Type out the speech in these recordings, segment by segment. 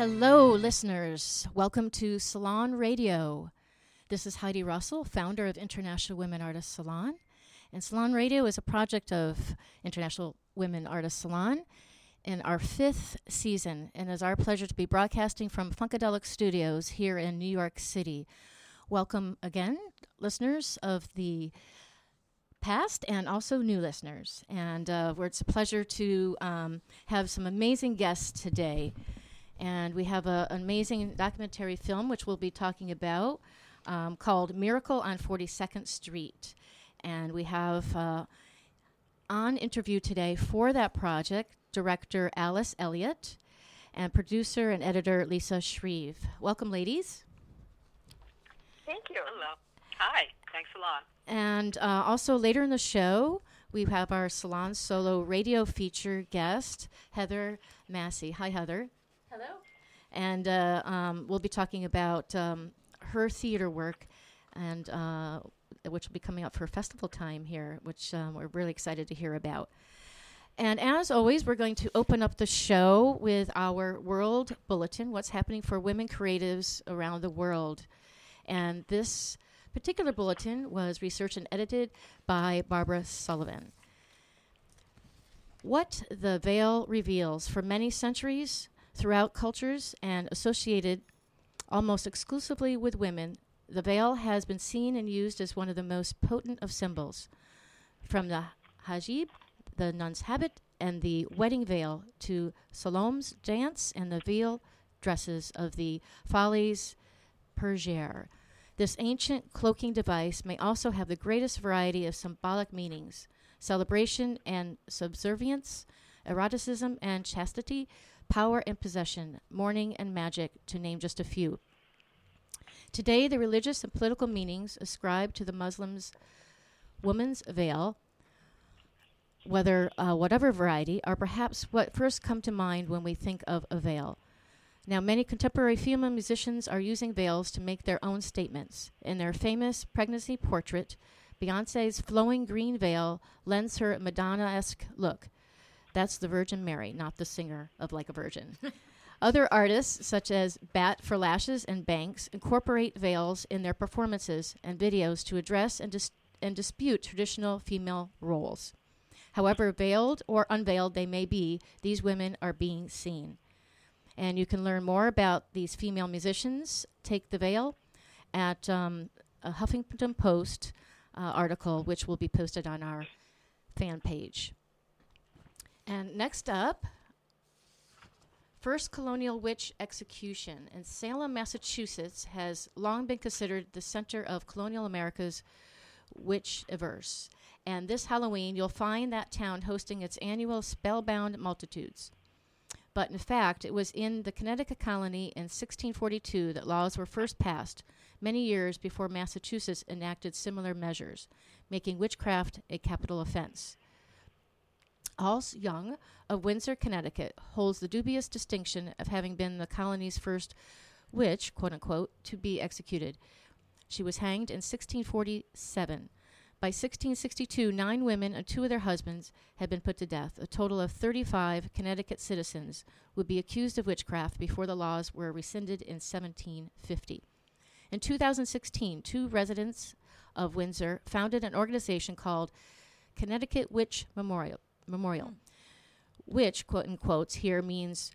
Hello, listeners. Welcome to Salon Radio. This is Heidi Russell, founder of International Women Artists Salon. And Salon Radio is a project of International Women Artists Salon in our fifth season. And it's our pleasure to be broadcasting from Funkadelic Studios here in New York City. Welcome again, listeners of the past and also new listeners. And uh, it's a pleasure to um, have some amazing guests today. And we have a, an amazing documentary film, which we'll be talking about, um, called Miracle on 42nd Street. And we have uh, on interview today for that project director Alice Elliott and producer and editor Lisa Shreve. Welcome, ladies. Thank you. Hello. Hi. Thanks a lot. And uh, also later in the show, we have our Salon Solo radio feature guest, Heather Massey. Hi, Heather. Hello. And uh, um, we'll be talking about um, her theater work, and uh, which will be coming up for festival time here, which um, we're really excited to hear about. And as always, we're going to open up the show with our World Bulletin What's happening for women creatives around the world. And this particular bulletin was researched and edited by Barbara Sullivan. What the veil reveals for many centuries, throughout cultures, and associated almost exclusively with women, the veil has been seen and used as one of the most potent of symbols. From the hijab, the nun's habit, and the wedding veil, to Salome's dance and the veil dresses of the Folies Bergère. This ancient cloaking device may also have the greatest variety of symbolic meanings celebration and subservience, eroticism and chastity, power and possession, mourning and magic, to name just a few. Today, the religious and political meanings ascribed to the Muslims' woman's veil, whether uh, whatever variety, are perhaps what first come to mind when we think of a veil. Now, many contemporary female musicians are using veils to make their own statements. In their famous pregnancy portrait, Beyonce's flowing green veil lends her Madonna esque look. That's the Virgin Mary, not the singer of Like a Virgin. Other artists, such as Bat for Lashes and Banks, incorporate veils in their performances and videos to address and, dis- and dispute traditional female roles. However veiled or unveiled they may be, these women are being seen. And you can learn more about these female musicians, Take the Veil, at um, a Huffington Post uh, article, which will be posted on our fan page. And next up, First colonial witch execution in Salem, Massachusetts has long been considered the center of colonial America's witch averse. And this Halloween, you'll find that town hosting its annual Spellbound Multitudes. But in fact, it was in the Connecticut colony in 1642 that laws were first passed, many years before Massachusetts enacted similar measures, making witchcraft a capital offense. Alse Young of Windsor, Connecticut, holds the dubious distinction of having been the colony's first witch, quote unquote, to be executed. She was hanged in 1647. By 1662, nine women and two of their husbands had been put to death. A total of 35 Connecticut citizens would be accused of witchcraft before the laws were rescinded in 1750. In 2016, two residents of Windsor founded an organization called Connecticut Witch Memorial, Memorial which, quote unquote, here means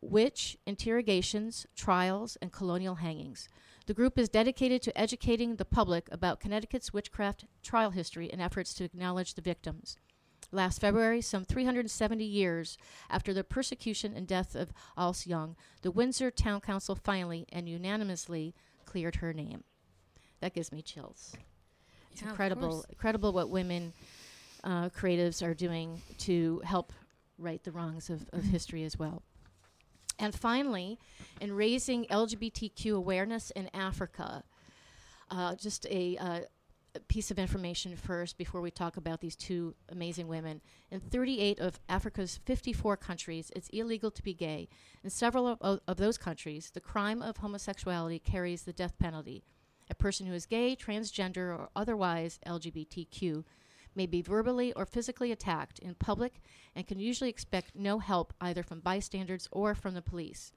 witch interrogations, trials, and colonial hangings. The group is dedicated to educating the public about Connecticut's witchcraft trial history and efforts to acknowledge the victims. Last February, some 370 years after the persecution and death of Alse Young, the Windsor Town Council finally and unanimously cleared her name. That gives me chills. It's Yeah, incredible, incredible what women uh, creatives are doing to help right the wrongs of, of history as well. And finally, in raising LGBTQ awareness in Africa, uh, just a, uh, piece of information first before we talk about these two amazing women. In 38 of Africa's 54 countries, it's illegal to be gay. In several of, of, of those countries, the crime of homosexuality carries the death penalty. A person who is gay, transgender, or otherwise LGBTQ may be verbally or physically attacked in public and can usually expect no help either from bystanders or from the police.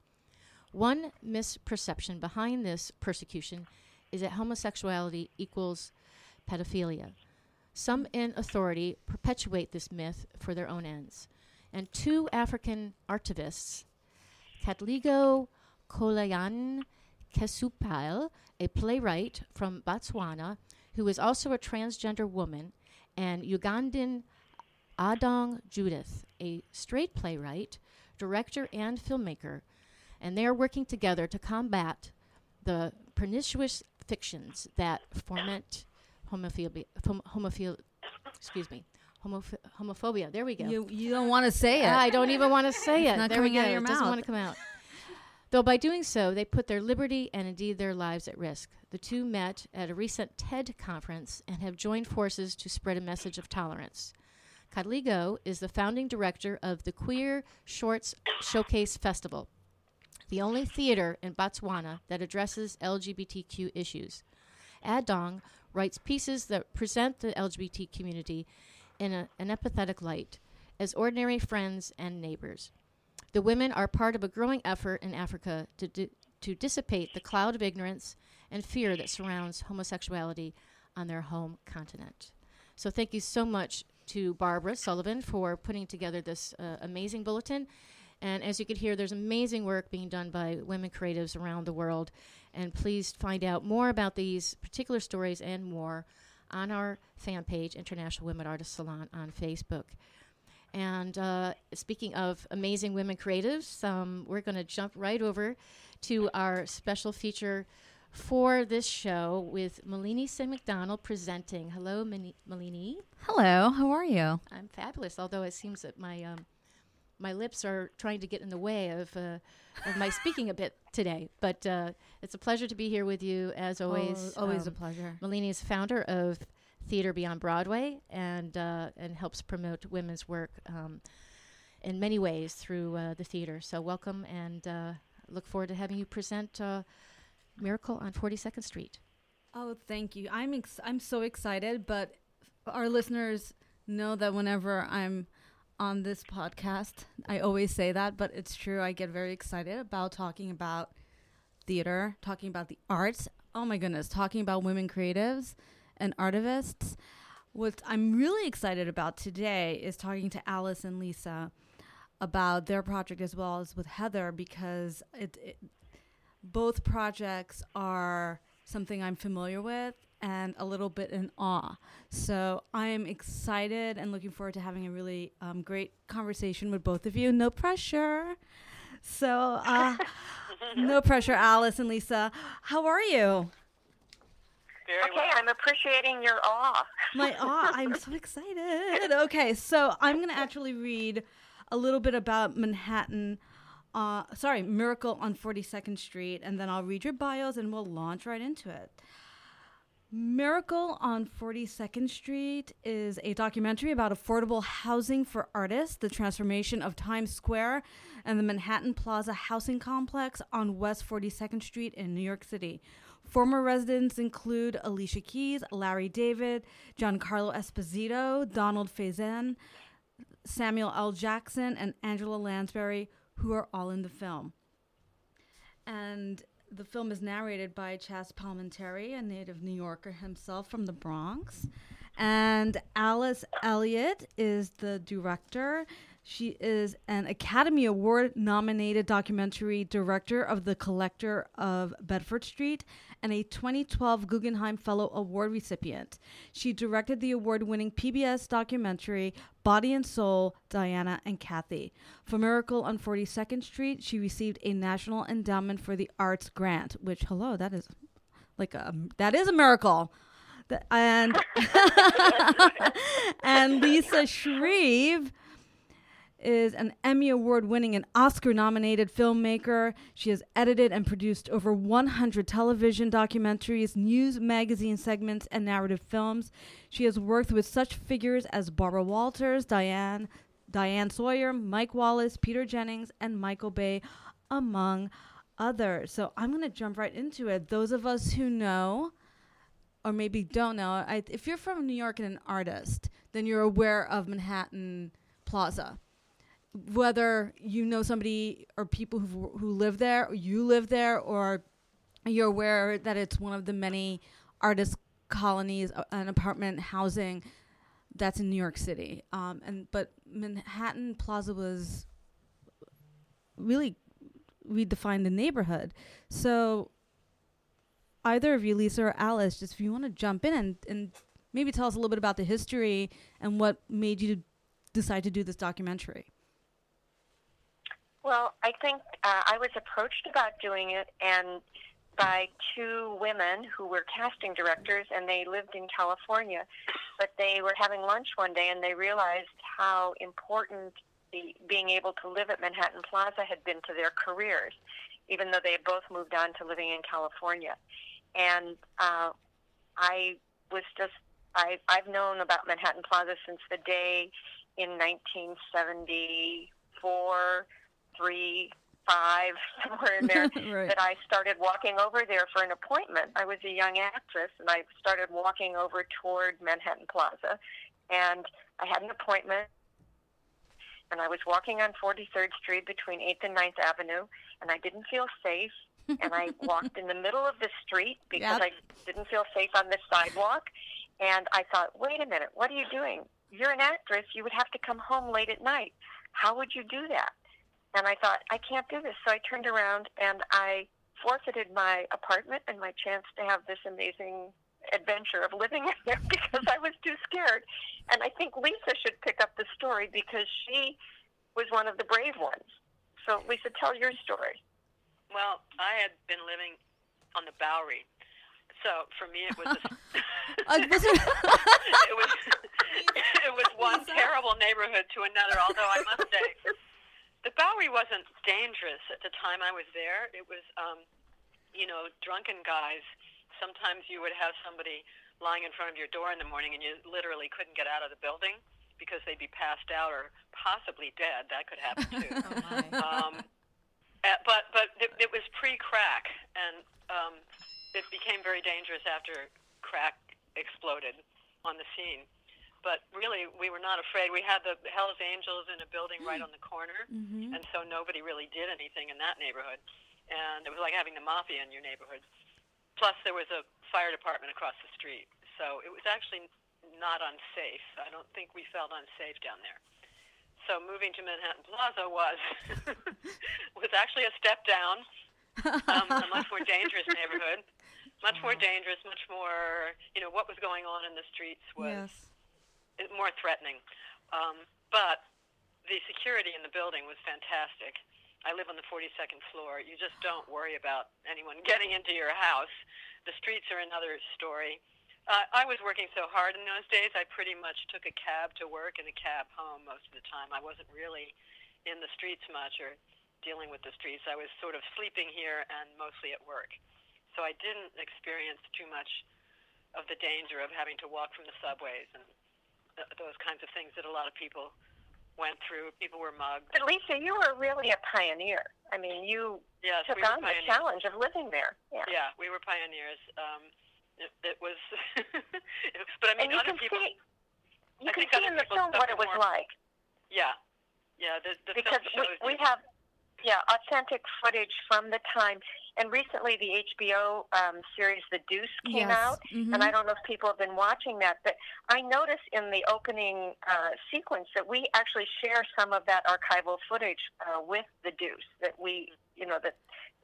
One misperception behind this persecution is that homosexuality equals pedophilia. Some in authority perpetuate this myth for their own ends. And two African artivists, Katligo Kolayan Kesupal, a playwright from Botswana who is also a transgender woman, and Ugandan Adong Judith, a straight playwright, director, and filmmaker. And they are working together to combat the pernicious fictions that foment homophobia. Hom- homophil- excuse me. Homoph- homophobia. There we go. You you don't want to say it. I don't even want to say it. It's not there we coming go. out of your it doesn't want to come out. Though by doing so, they put their liberty and indeed their lives at risk. The two met at a recent TED conference and have joined forces to spread a message of tolerance. Katlego is the founding director of the Queer Shorts Showcase Festival, the only theater in Botswana that addresses LGBTQ issues. Adong writes pieces that present the LGBT community in a, an empathetic light as ordinary friends and neighbors. The women are part of a growing effort in Africa to, di- to dissipate the cloud of ignorance and fear that surrounds homosexuality on their home continent. So, thank you so much to Barbara Sullivan for putting together this uh, amazing bulletin. And as you could hear, there's amazing work being done by women creatives around the world. And please find out more about these particular stories and more on our fan page, International Women Artists Salon, on Facebook. And uh, speaking of amazing women creatives, um, we're going to jump right over to our special feature for this show with Malini Singh McDonald presenting. Hello, Malini. Hello, how are you? I'm fabulous, although it seems that my um, my lips are trying to get in the way of uh, of my speaking a bit today. But uh, it's a pleasure to be here with you as always. Always a Um, pleasure. Malini is founder of Theater Beyond Broadway and uh, and helps promote women's work um, in many ways through uh, the theater. So welcome and uh, look forward to having you present uh, Miracle on 42nd Street. Oh, thank you. I'm ex- I'm so excited, but our listeners know that whenever I'm on this podcast, I always say that, but it's true. I get very excited about talking about theater, talking about the arts. Oh my goodness, talking about women creatives and artivists. What I'm really excited about today is talking to Alice and Lisa about their project as well as with Heather because it, it both projects are something I'm familiar with and a little bit in awe. So I am excited and looking forward to having a really um, great conversation with both of you. No pressure. So, uh, no pressure, Alice and Lisa. How are you? Very okay, I'm appreciating your awe. My awe. I'm so excited. Okay, so I'm going to actually read a little bit about Manhattan. Uh, sorry, Miracle on 42nd Street, and then I'll read your bios and we'll launch right into it. Miracle on 42nd Street is a documentary about affordable housing for artists, the transformation of Times Square and the Manhattan Plaza housing complex on West 42nd Street in New York City. Former residents include Alicia Keys, Larry David, Giancarlo Esposito, Donald Faison, Samuel L. Jackson, and Angela Lansbury, who are all in the film. And the film is narrated by Chazz Palminteri, a native New Yorker himself from the Bronx. And Alice Elliott is the director. She is an Academy Award nominated documentary director of The Collector of Bedford Street and a 2012 Guggenheim Fellow Award recipient. She directed the award winning PBS documentary Body and Soul, Diana and Kathy. For Miracle on 42nd Street, she received a National Endowment for the Arts grant, which, hello, that is like a, that is a miracle. The- And, and Lisa Shreve is an Emmy Award winning and Oscar nominated filmmaker. She has edited and produced over 100 television documentaries, news magazine segments, and narrative films. She has worked with such figures as Barbara Walters, Diane, Diane Sawyer, Mike Wallace, Peter Jennings, and Michael Bay, among others. So I'm going to jump right into it. Those of us who know, or maybe don't know, I, if you're from New York and an artist, then you're aware of Manhattan Plaza whether you know somebody or people who who live there, or you live there, or you're aware that it's one of the many artist colonies uh, and apartment housing that's in New York City. Um, and but Manhattan Plaza was really redefined the neighborhood. So either of you, Lisa or Alice, just if you want to jump in and, and maybe tell us a little bit about the history and what made you decide to do this documentary. Well, I think uh, I was approached about doing it, and by two women who were casting directors, and they lived in California. But they were having lunch one day, and they realized how important the, being able to live at Manhattan Plaza had been to their careers, even though they had both moved on to living in California. And uh, I was just I, I've known about Manhattan Plaza since the day in 1974, three, five, somewhere in there, right. that I started walking over there for an appointment. I was a young actress, and I started walking over toward Manhattan Plaza, and I had an appointment. And I was walking on 43rd Street between 8th and 9th Avenue, and I didn't feel safe. and I walked in the middle of the street because yep. I didn't feel safe on the sidewalk. And I thought, wait a minute, what are you doing? You're an actress. You would have to come home late at night. How would you do that? And I thought, I can't do this. So I turned around and I forfeited my apartment and my chance to have this amazing adventure of living in there because I was too scared. And I think Lisa should pick up the story because she was one of the brave ones. So, Lisa, tell your story. Well, I had been living on the Bowery so for me, it was. A, it was. it was one terrible neighborhood to another. Although I must say, the Bowery wasn't dangerous at the time I was there. It was, um, you know, drunken guys. Sometimes you would have somebody lying in front of your door in the morning, and you literally couldn't get out of the building because they'd be passed out or possibly dead. That could happen too. oh um, uh, but but it, it was pre-crack, and um, it became very dangerous after crack exploded on the scene. But really, we were not afraid. We had the Hell's Angels in a building right on the corner, mm-hmm. and so nobody really did anything in that neighborhood. And it was like having the mafia in your neighborhood. Plus, there was a fire department across the street, so it was actually not unsafe. I don't think we felt unsafe down there. So moving to Manhattan Plaza was was actually a step down, um, a much more dangerous neighborhood much more dangerous, much more, you know, what was going on in the streets was yes. More threatening. Um, but the security in the building was fantastic. I live on the 42nd floor. You just don't worry about anyone getting into your house. The streets are another story. Uh, I was working so hard in those days, I pretty much took a cab to work and a cab home most of the time. I wasn't really in the streets much or dealing with the streets. I was sort of sleeping here and mostly at work so I didn't experience too much of the danger of having to walk from the subways and th- those kinds of things that a lot of people went through. People were mugged. But Lisa, you were really a pioneer. I mean, you yes, took we on the challenge of living there. Yeah, yeah we were pioneers. Um, it, it was, but I mean, and you other can people. See, you I can see in the film what it was more, like. Yeah, yeah. The, the because we, we have yeah authentic footage from the time and recently, the HBO um, series The Deuce came yes. out, mm-hmm. and I don't know if people have been watching that, but I noticed in the opening uh, sequence that we actually share some of that archival footage uh, with The Deuce. That we, you know, that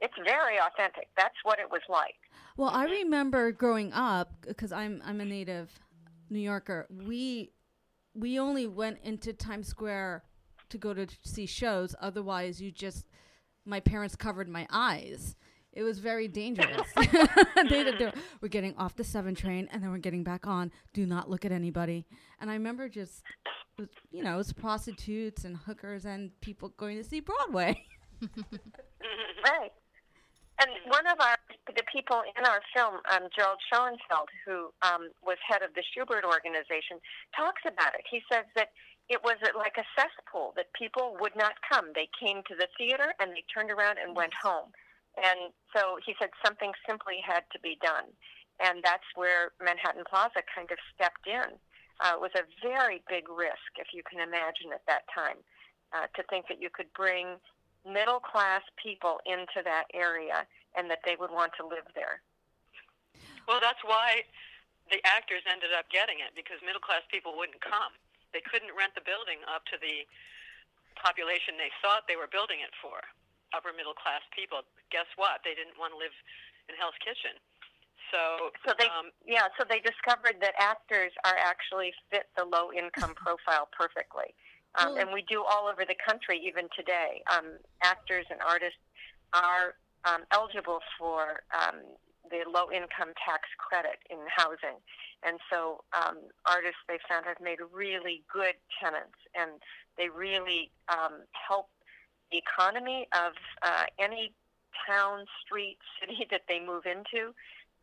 it's very authentic. That's what it was like. Well, I remember growing up because I'm I'm a native New Yorker. We we only went into Times Square to go to see shows. Otherwise, you just my parents covered my eyes. It was very dangerous. they, we're getting off the seven train and then we're getting back on. Do not look at anybody. And I remember just, you know, it's prostitutes and hookers and people going to see Broadway. right. And one of our the people in our film, um, Gerald Schoenfeld, who um, was head of the Shubert organization, talks about it. He says that it was like a cesspool that people would not come. They came to the theater and they turned around and went home. And so he said something simply had to be done. And that's where Manhattan Plaza kind of stepped in. Uh, it was a very big risk, if you can imagine, at that time. uh, to think that you could bring middle class people into that area and that they would want to live there. Well, that's why the actors ended up getting it because middle class people wouldn't come. They couldn't rent the building up to the population they thought they were building it for, upper middle class people. Guess what? They didn't want to live in Hell's Kitchen. So, so they, um, yeah, so they discovered that actors are actually fit the low income profile perfectly. Um, Well- and we do all over the country, even today. Um, actors and artists are um, eligible for um, the low income tax credit in housing. And so um, artists they found have made really good tenants and they really um, help the economy of uh, any town, street, city that they move into.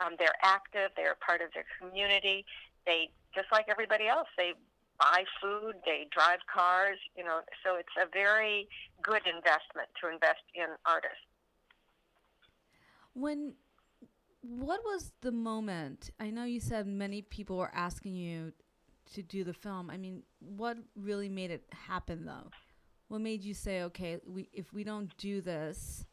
Um, they're active. They're part of their community. They just like everybody else. They buy food. They drive cars. You know, so it's a very good investment to invest in artists. When what was the moment? I know you said many people were asking you to do the film. I mean, what really made it happen though? What made you say, okay, we if we don't do this,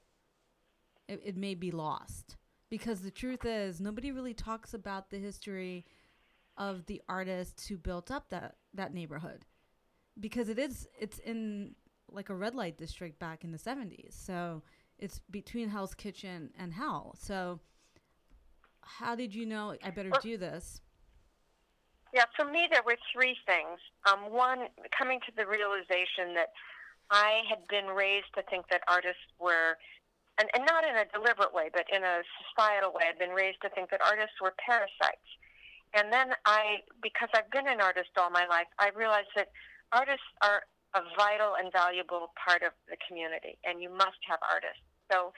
it, it may be lost? Because the truth is, nobody really talks about the history of the artists who built up that that neighborhood, because it is it's in like a red light district back in the seventies. So it's between Hell's Kitchen and Hell. So how did you know I better Well- do this? Yeah, for me, there were three things. Um, one, coming to the realization that I had been raised to think that artists were, and, and not in a deliberate way, but in a societal way, I'd been raised to think that artists were parasites. And then I, because I've been an artist all my life, I realized that artists are a vital and valuable part of the community, and you must have artists. So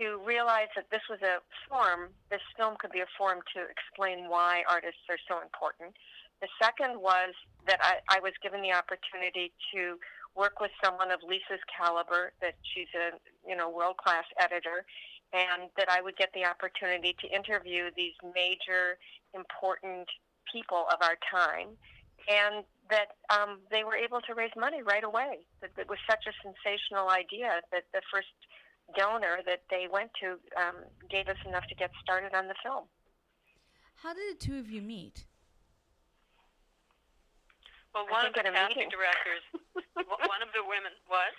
to realize that this was a form, this film could be a form to explain why artists are so important. The second was that I, I was given the opportunity to work with someone of Lisa's caliber, that she's a you know world class editor, and that I would get the opportunity to interview these major important people of our time, and that um, they were able to raise money right away. That it was such a sensational idea that the first donor that they went to um, gave us enough to get started on the film. How did the two of you meet? Well, one of the casting meeting. directors, one of the women, what?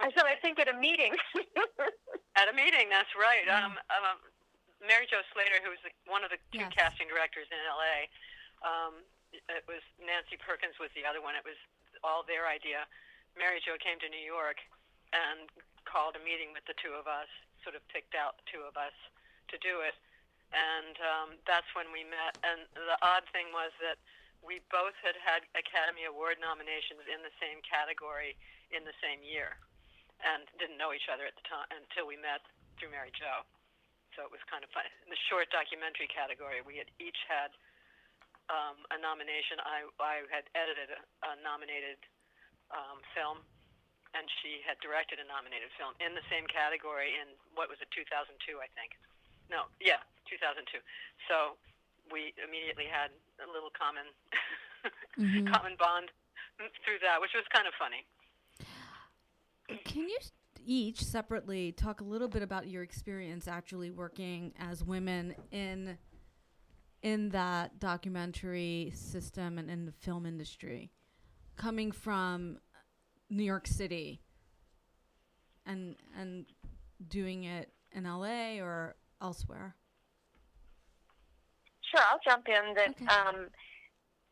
I said, I think at a meeting. At a meeting, that's right. Um, um, Mary Jo Slater, who was the, one of the two Yes. casting directors in LA, um, it was Nancy Perkins was the other one. It was all their idea. Mary Jo came to New York and called a meeting with the two of us, sort of picked out the two of us to do it. And um, that's when we met. And the odd thing was that we both had had Academy Award nominations in the same category in the same year and didn't know each other at the time until we met through Mary Jo. So it was kind of fun. In the short documentary category, we had each had um, a nomination. I, I had edited a, a nominated um, film, and she had directed a nominated film in the same category in what was it, 2002, I think. No, yeah, 2002. So we immediately had a little common Mhm. common bond through that, which was kind of funny. Can you each separately talk a little bit about your experience actually working as women in in that documentary system and in the film industry, coming from New York City and and doing it in LA or elsewhere? Sure, I'll jump in. That Okay. um,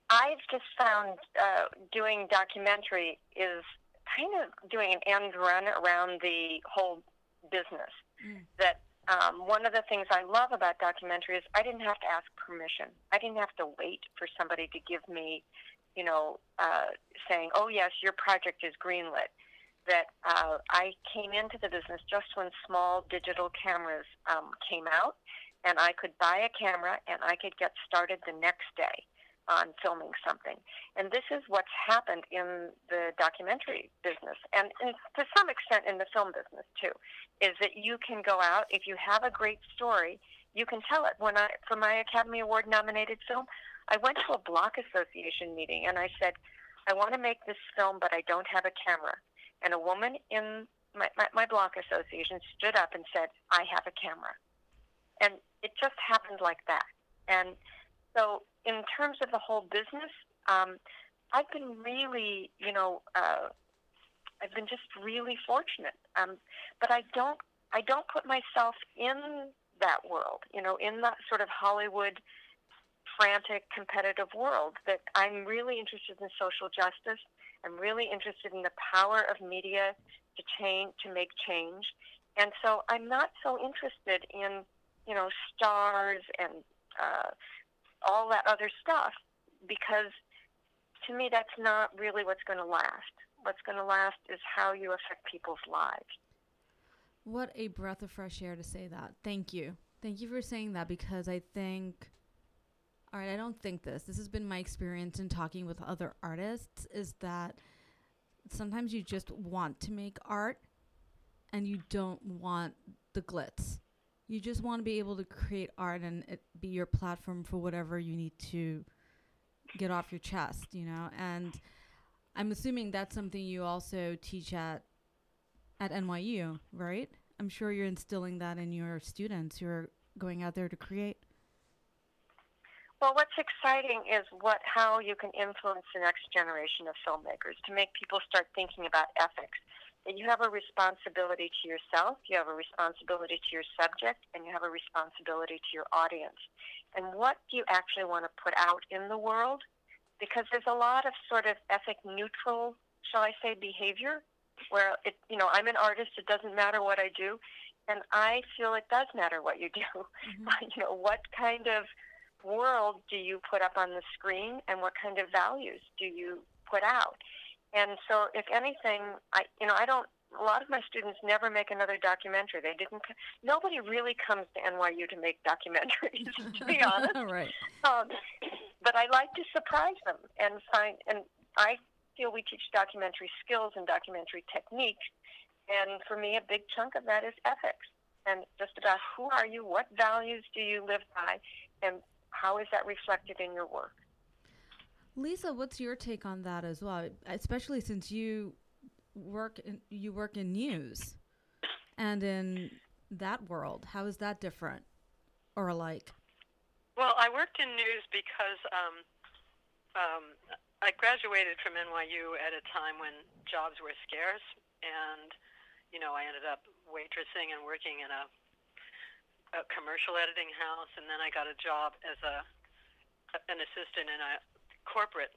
I've just found uh, doing documentary is kind of doing an end run around the whole business. Mm. That um, one of the things I love about documentary is I didn't have to ask permission. I didn't have to wait for somebody to give me, you know, uh, saying, "Oh yes, your project is greenlit." That uh, I came into the business just when small digital cameras um, came out, and I could buy a camera and I could get started the next day on filming something. And this is what's happened in the documentary business, and, and to some extent in the film business too, is that you can go out if you have a great story, you can tell it. When I for my Academy Award nominated film, I went to a block association meeting and I said, I want to make this film, but I don't have a camera. And a woman in my, my, my block association stood up and said, I have a camera. And it just happened like that. And so, in terms of the whole business, um, I've been really, you know, uh, I've been just really fortunate. Um, but I don't, I don't put myself in that world, you know, in that sort of Hollywood frantic competitive world that I'm really interested in social justice. I'm really interested in the power of media to change, to make change. And so I'm not so interested in, you know, stars and uh, all that other stuff because to me that's not really what's going to last. What's going to last is how you affect people's lives. What a breath of fresh air to say that. Thank you. Thank you for saying that because I think all right, I don't think this. This has been my experience in talking with other artists is that sometimes you just want to make art and you don't want the glitz. You just want to be able to create art and it be your platform for whatever you need to get off your chest, you know? And I'm assuming that's something you also teach at at NYU, right? I'm sure you're instilling that in your students who are going out there to create. Well, what's exciting is what how you can influence the next generation of filmmakers to make people start thinking about ethics. That you have a responsibility to yourself, you have a responsibility to your subject, and you have a responsibility to your audience. And what do you actually want to put out in the world? Because there's a lot of sort of ethic neutral, shall I say, behavior where it you know, I'm an artist, it doesn't matter what I do. And I feel it does matter what you do. Mm-hmm. you know, what kind of world do you put up on the screen and what kind of values do you put out? And so, if anything, I you know I don't. A lot of my students never make another documentary. They didn't. Nobody really comes to NYU to make documentaries, to be honest. right. Um, but I like to surprise them and find. And I feel we teach documentary skills and documentary techniques. And for me, a big chunk of that is ethics and just about who are you, what values do you live by, and how is that reflected in your work? Lisa, what's your take on that as well? Especially since you work in, you work in news and in that world, how is that different or alike? Well, I worked in news because um, um, I graduated from NYU at a time when jobs were scarce, and you know I ended up waitressing and working in a a commercial editing house, and then I got a job as a an assistant in a corporate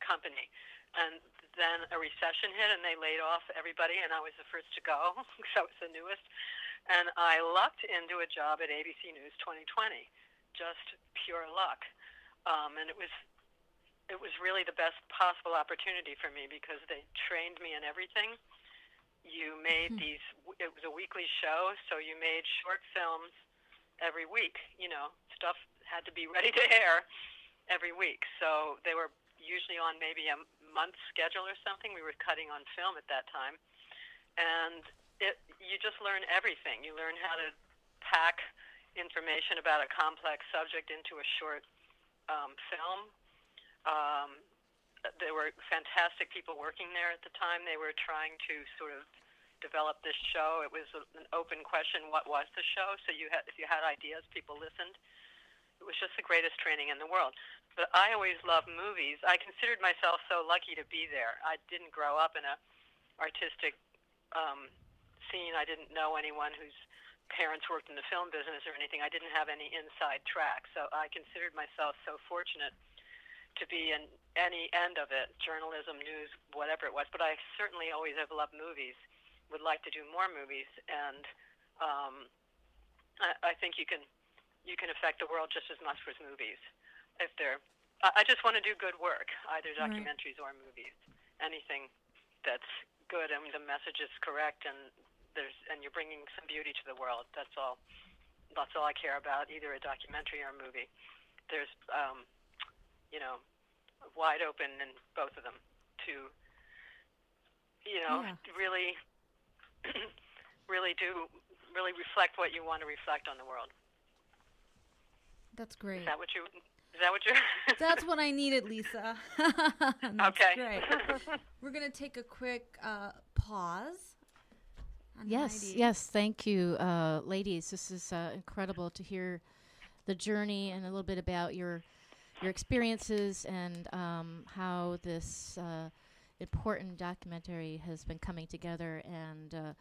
company. And then a recession hit, and they laid off everybody, and I was the first to go, so I was the newest. And I lucked into a job at ABC News 2020, just pure luck. Um, and it was it was really the best possible opportunity for me because they trained me in everything. You made hmm. these. It was a weekly show, so you made short films every week. You know, stuff had to be ready to air every week. So they were usually on maybe a month schedule or something. We were cutting on film at that time, and it you just learn everything. You learn how to pack information about a complex subject into a short um, film. Um, there were fantastic people working there at the time. They were trying to sort of developed this show. It was an open question: what was the show? So you had, if you had ideas, people listened. It was just the greatest training in the world. But I always loved movies. I considered myself so lucky to be there. I didn't grow up in a artistic um, scene. I didn't know anyone whose parents worked in the film business or anything. I didn't have any inside track. So I considered myself so fortunate to be in any end of it, journalism, news, whatever it was. But I certainly always have loved movies would like to do more movies, and um, I, I think you can you can affect the world just as much with movies. If they're, I, just want to do good work, either documentaries right. or movies. Anything that's good and the message is correct, and there's and you're bringing some beauty to the world. That's all. That's all I care about, either a documentary or a movie. There's, um, you know, wide open in both of them to, you know, yeah. really really do really reflect what you want to reflect on the world. That's great. Is that what you Is that what you're? That's what I needed, Lisa. okay. Great. We're gonna take a quick uh, pause. Yes, Heidi. yes. Thank you, uh, ladies. This is uh, incredible to hear the journey and a little bit about your your experiences and um, how this uh, important documentary has been coming together and uh,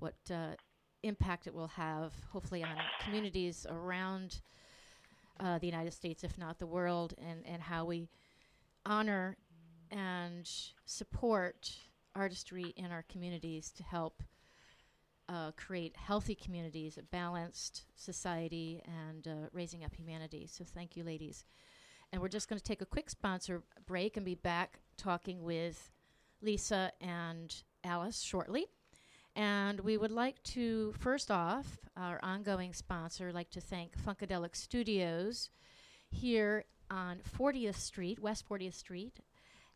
what uh, impact it will have, hopefully, on communities around uh, the United States, if not the world, and, and how we honor and support artistry in our communities to help uh, create healthy communities, a balanced society, and uh, raising up humanity. So, thank you, ladies. And we're just going to take a quick sponsor break and be back talking with Lisa and Alice shortly. And we would like to, first off, our ongoing sponsor, like to thank Funkadelic Studios here on 40th Street, West 40th Street.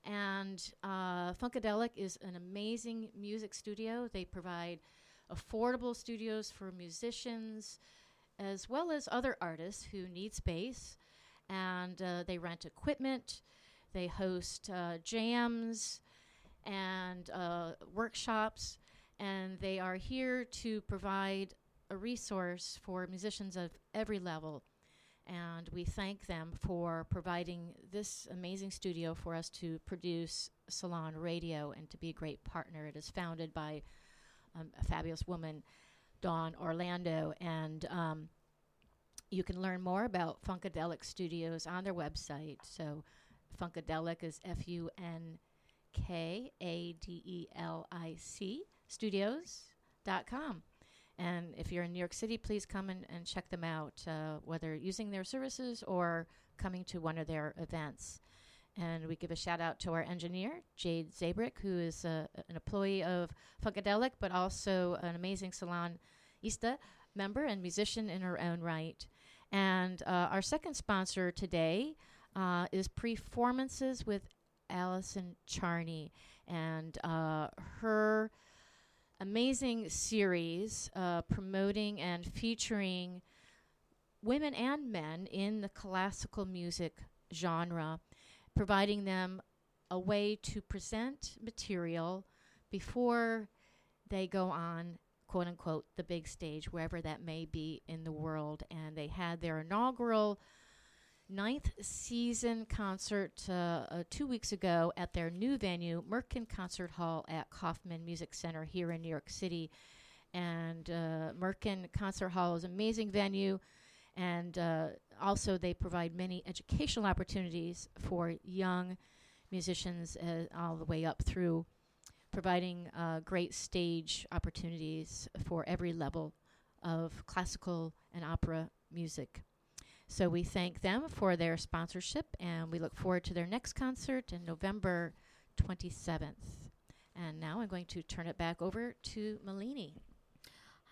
And uh, Funkadelic is an amazing music studio. They provide affordable studios for musicians as well as other artists who need space. And uh, they rent equipment, they host uh, jams and uh, workshops, and they are here to provide a resource for musicians of every level. And we thank them for providing this amazing studio for us to produce Salon Radio and to be a great partner. It is founded by um, a fabulous woman, Dawn Orlando, and um, you can learn more about Funkadelic Studios on their website. So, Funkadelic is F U N K A D E L I C studios.com. And if you're in New York City, please come and, and check them out, uh, whether using their services or coming to one of their events. And we give a shout out to our engineer, Jade Zabrick, who is uh, an employee of Funkadelic, but also an amazing Salon Ista member and musician in her own right. And uh, our second sponsor today uh, is Performances with Allison Charney. And uh, her amazing series uh, promoting and featuring women and men in the classical music genre providing them a way to present material before they go on quote unquote the big stage wherever that may be in the world. And they had their inaugural ninth season concert uh, uh, two weeks ago at their new venue merkin concert hall at kaufman music center here in new york city and uh, merkin concert hall is an amazing venue and uh, also they provide many educational opportunities for young musicians uh, all the way up through providing uh, great stage opportunities for every level of classical and opera music. So we thank them for their sponsorship and we look forward to their next concert in November 27th. And now I'm going to turn it back over to Malini.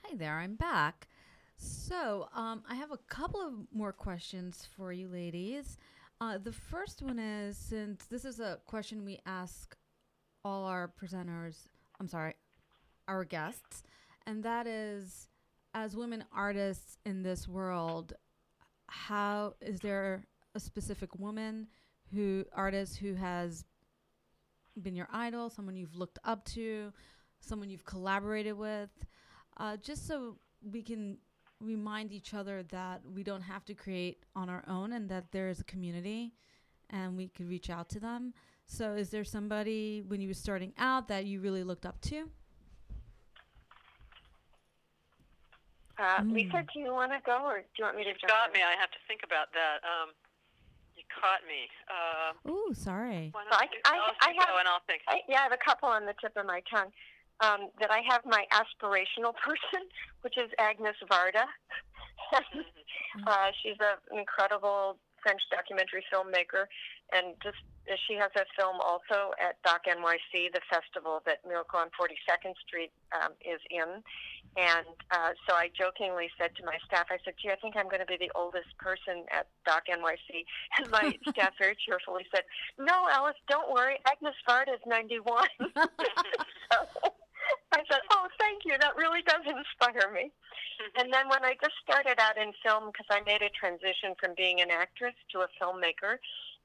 Hi there, I'm back. So, um, I have a couple of more questions for you ladies. Uh, the first one is since this is a question we ask all our presenters, I'm sorry, our guests, and that is as women artists in this world, how is there a specific woman who artist who has been your idol, someone you've looked up to, someone you've collaborated with, uh, just so we can remind each other that we don't have to create on our own and that there is a community and we could reach out to them. So, is there somebody when you were starting out that you really looked up to? Uh, mm. Lisa, do you want to go or do you want me to you got in? me. I have to think about that. Um, you caught me. Uh, oh, sorry. So I, I, I, have, and I'll think. I, yeah, I have a couple on the tip of my tongue um, that I have my aspirational person, which is Agnes Varda. Mm-hmm. uh, she's an incredible French documentary filmmaker, and just she has a film also at Doc NYC, the festival that Miracle on 42nd Street um, is in. And uh, so I jokingly said to my staff, I said, gee, I think I'm going to be the oldest person at Doc NYC. And my staff very cheerfully said, no, Alice, don't worry. Agnes Varda is 91. so, I I said, "Oh, thank you. That really does inspire me." and then when I just started out in film, because I made a transition from being an actress to a filmmaker,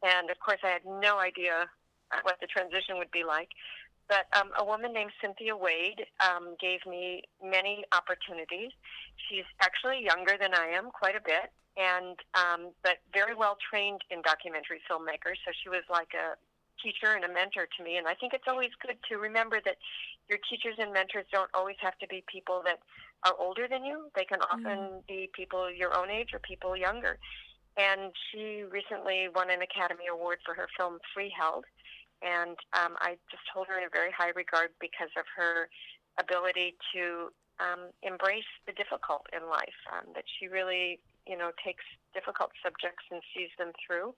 and of course I had no idea what the transition would be like. But um, a woman named Cynthia Wade um, gave me many opportunities. She's actually younger than I am, quite a bit, and um, but very well trained in documentary filmmaker. So she was like a teacher and a mentor to me. And I think it's always good to remember that your teachers and mentors don't always have to be people that are older than you. They can often mm. be people your own age or people younger. And she recently won an Academy Award for her film Freeheld. And um, I just hold her in a very high regard because of her ability to um, embrace the difficult in life. Um, that she really, you know, takes difficult subjects and sees them through.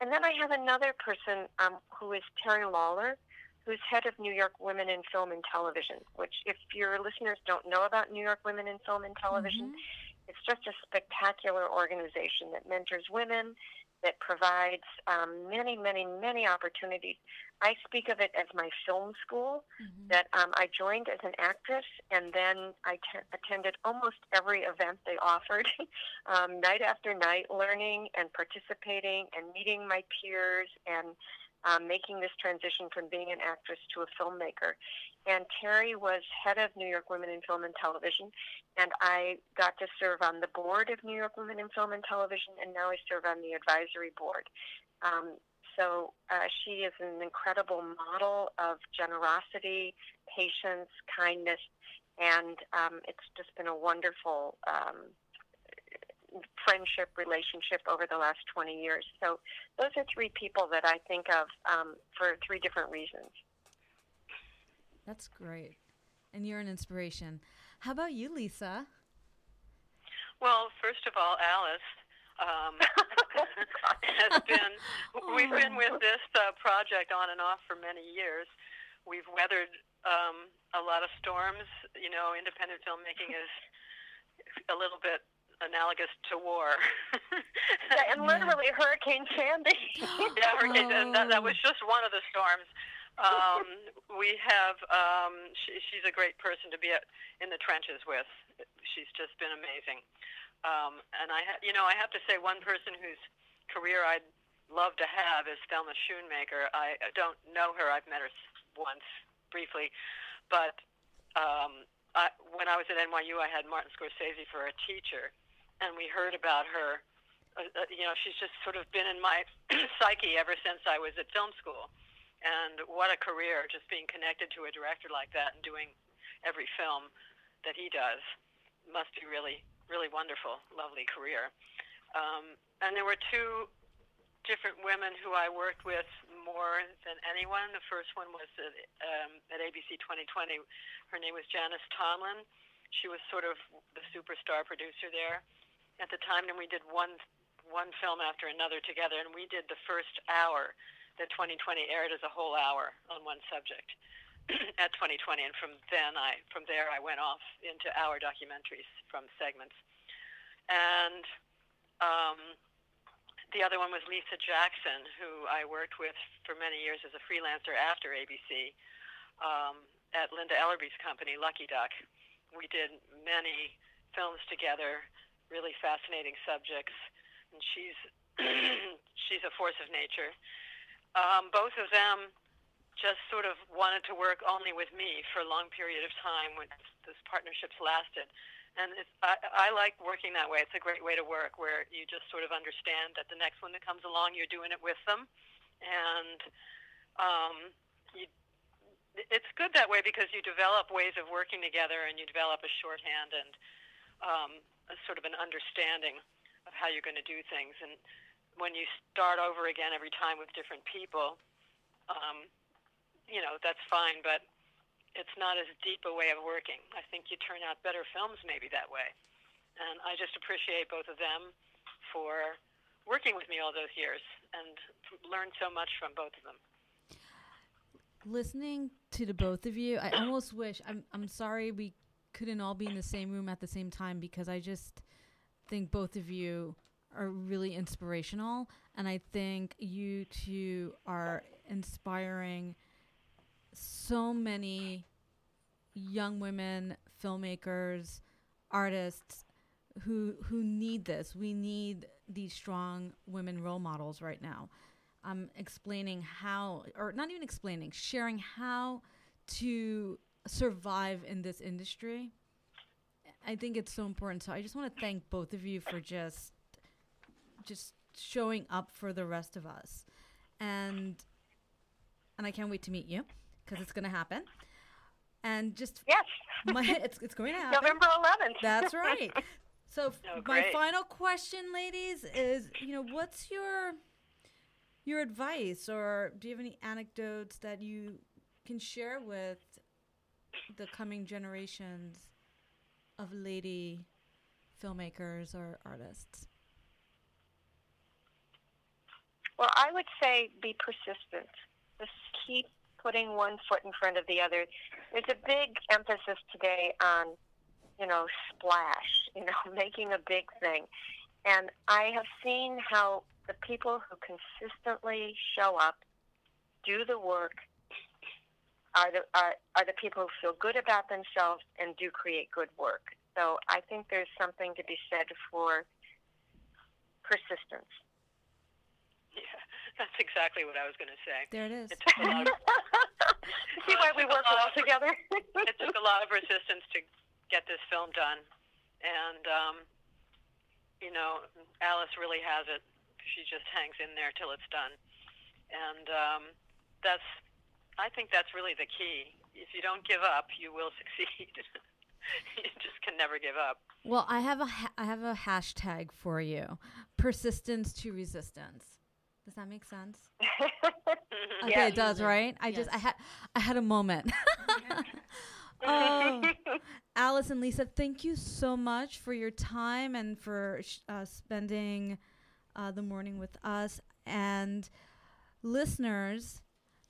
And then I have another person um, who is Terry Lawler, who's head of New York Women in Film and Television. Which, if your listeners don't know about New York Women in Film and Television, mm-hmm. it's just a spectacular organization that mentors women that provides um, many, many, many opportunities. I speak of it as my film school mm-hmm. that um, I joined as an actress, and then I t- attended almost every event they offered, um, night after night, learning and participating and meeting my peers and um, making this transition from being an actress to a filmmaker. And Terry was head of New York Women in Film and Television, and I got to serve on the board of New York Women in Film and Television, and now I serve on the advisory board. Um, so uh, she is an incredible model of generosity, patience, kindness, and um, it's just been a wonderful um, friendship relationship over the last 20 years. So those are three people that I think of um, for three different reasons. That's great. And you're an inspiration. How about you, Lisa? Well, first of all, Alice um, has been, we've been with this uh, project on and off for many years. We've weathered um, a lot of storms. You know, independent filmmaking is a little bit analogous to war. yeah, and literally yeah. Hurricane Sandy. yeah, Hurricane, oh. that, that was just one of the storms. Um, we have. Um, she, she's a great person to be at, in the trenches with. She's just been amazing. Um, and I, ha- you know, I have to say, one person whose career I'd love to have is Thelma Schoonmaker. I don't know her. I've met her once briefly, but um, I, when I was at NYU, I had Martin Scorsese for a teacher, and we heard about her. Uh, uh, you know, she's just sort of been in my psyche ever since I was at film school. And what a career, just being connected to a director like that and doing every film that he does must be really, really wonderful, lovely career. Um, and there were two different women who I worked with more than anyone. The first one was at, um, at ABC 2020. Her name was Janice Tomlin. She was sort of the superstar producer there at the time, and we did one one film after another together, and we did the first hour that 2020 aired as a whole hour on one subject at 2020, and from then I from there I went off into hour documentaries from segments, and um, the other one was Lisa Jackson, who I worked with for many years as a freelancer after ABC um, at Linda Ellerbee's company, Lucky Duck. We did many films together really fascinating subjects, and she's she's a force of nature. Um, both of them just sort of wanted to work only with me for a long period of time when those partnerships lasted. And it's, I, I like working that way. It's a great way to work where you just sort of understand that the next one that comes along, you're doing it with them. And um, you, it's good that way because you develop ways of working together and you develop a shorthand and um, a sort of an understanding of how you're going to do things. And when you start over again every time with different people, um, you know, that's fine, but it's not as deep a way of working. I think you turn out better films maybe that way. And I just appreciate both of them for working with me all those years and learned so much from both of them. Listening to the both of you, I almost wish I'm I'm sorry we couldn't all be in the same room at the same time because I just think both of you are really inspirational and I think you two are inspiring so many young women, filmmakers, artists who who need this. We need these strong women role models right now. I'm explaining how, or not even explaining, sharing how to survive in this industry. I think it's so important. So I just want to thank both of you for just just showing up for the rest of us. And and I can't wait to meet you because it's going to happen. And just yes, my, it's it's going to happen November 11th. That's right. So Oh, my final question, ladies, is you know what's your your advice, or do you have any anecdotes that you can share with the coming generations of lady filmmakers or artists? Well, I would say be persistent. Just keep putting one foot in front of the other. There's a big emphasis today on, you know, splash, you know, making a big thing. And I have seen how the people who consistently show up, do the work, are the are, are the people who feel good about themselves and do create good work. So I think there's something to be said for persistence. Yeah, that's exactly what I was going to say. There it is. It took a lot. Of, See why we work well together? it took a lot of resistance to get this film done, and um, you know, Alice really has it. She just hangs in there till it's done, and um, that's. I think that's really the key. If you don't give up, you will succeed. you just can never give up. Well, I have a ha- I have a hashtag for you: persistence to resistance. Does that make sense? Okay, Yeah. it does, right? I just I had I had a moment. oh, Alice and Lisa, thank you so much for your time and for sh- uh, spending uh, the morning with us. And listeners,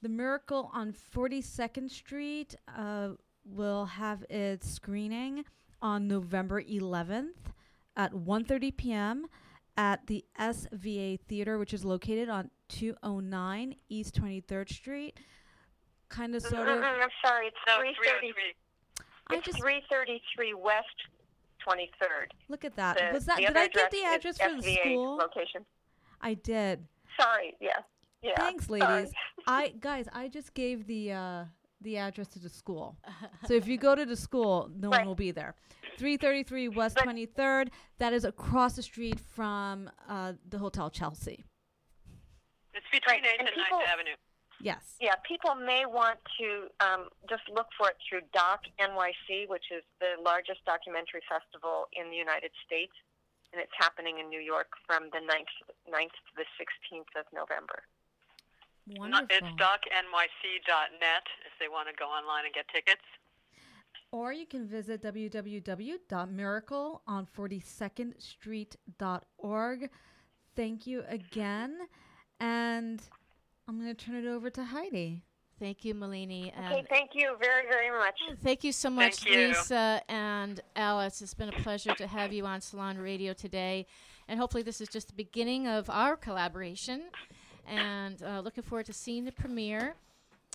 the Miracle on 42nd Street uh, will have its screening on November 11th at 1:30 p.m. at the SVA Theater, which is located on 209 East 23rd Street. Kind of sort of. I'm sorry, it's No, 330. 303. I It's just 333 West 23rd. look at that. The, Was that? the Did I get the address address is for the school? location? I did. Sorry, yeah. Yeah. Thanks, sorry. Ladies. I guys, I just gave the uh, the address to the school. So if you go to the school, no one will be there. 333 West But- 23rd. That is across the street from uh, the Hotel Chelsea. It's between Right, 8th and and people- 9th Avenue. Yes. Yeah, people may want to um, just look for it through Doc NYC, which is the largest documentary festival in the United States, and it's happening in New York from the 9th, 9th to the 16th of November. Wonderful. It's docnyc.net if they want to go online and get tickets. Or you can visit www.miracleon42ndstreet.org. Thank you again. And I'm going to turn it over to Heidi. Thank you, Malini. Okay, And thank you very, very much. thank you so much, Thank you. Lisa and Alice. It's been a pleasure to have you on Salon Radio today. And hopefully, this is just the beginning of our collaboration. And uh, looking forward to seeing the premiere.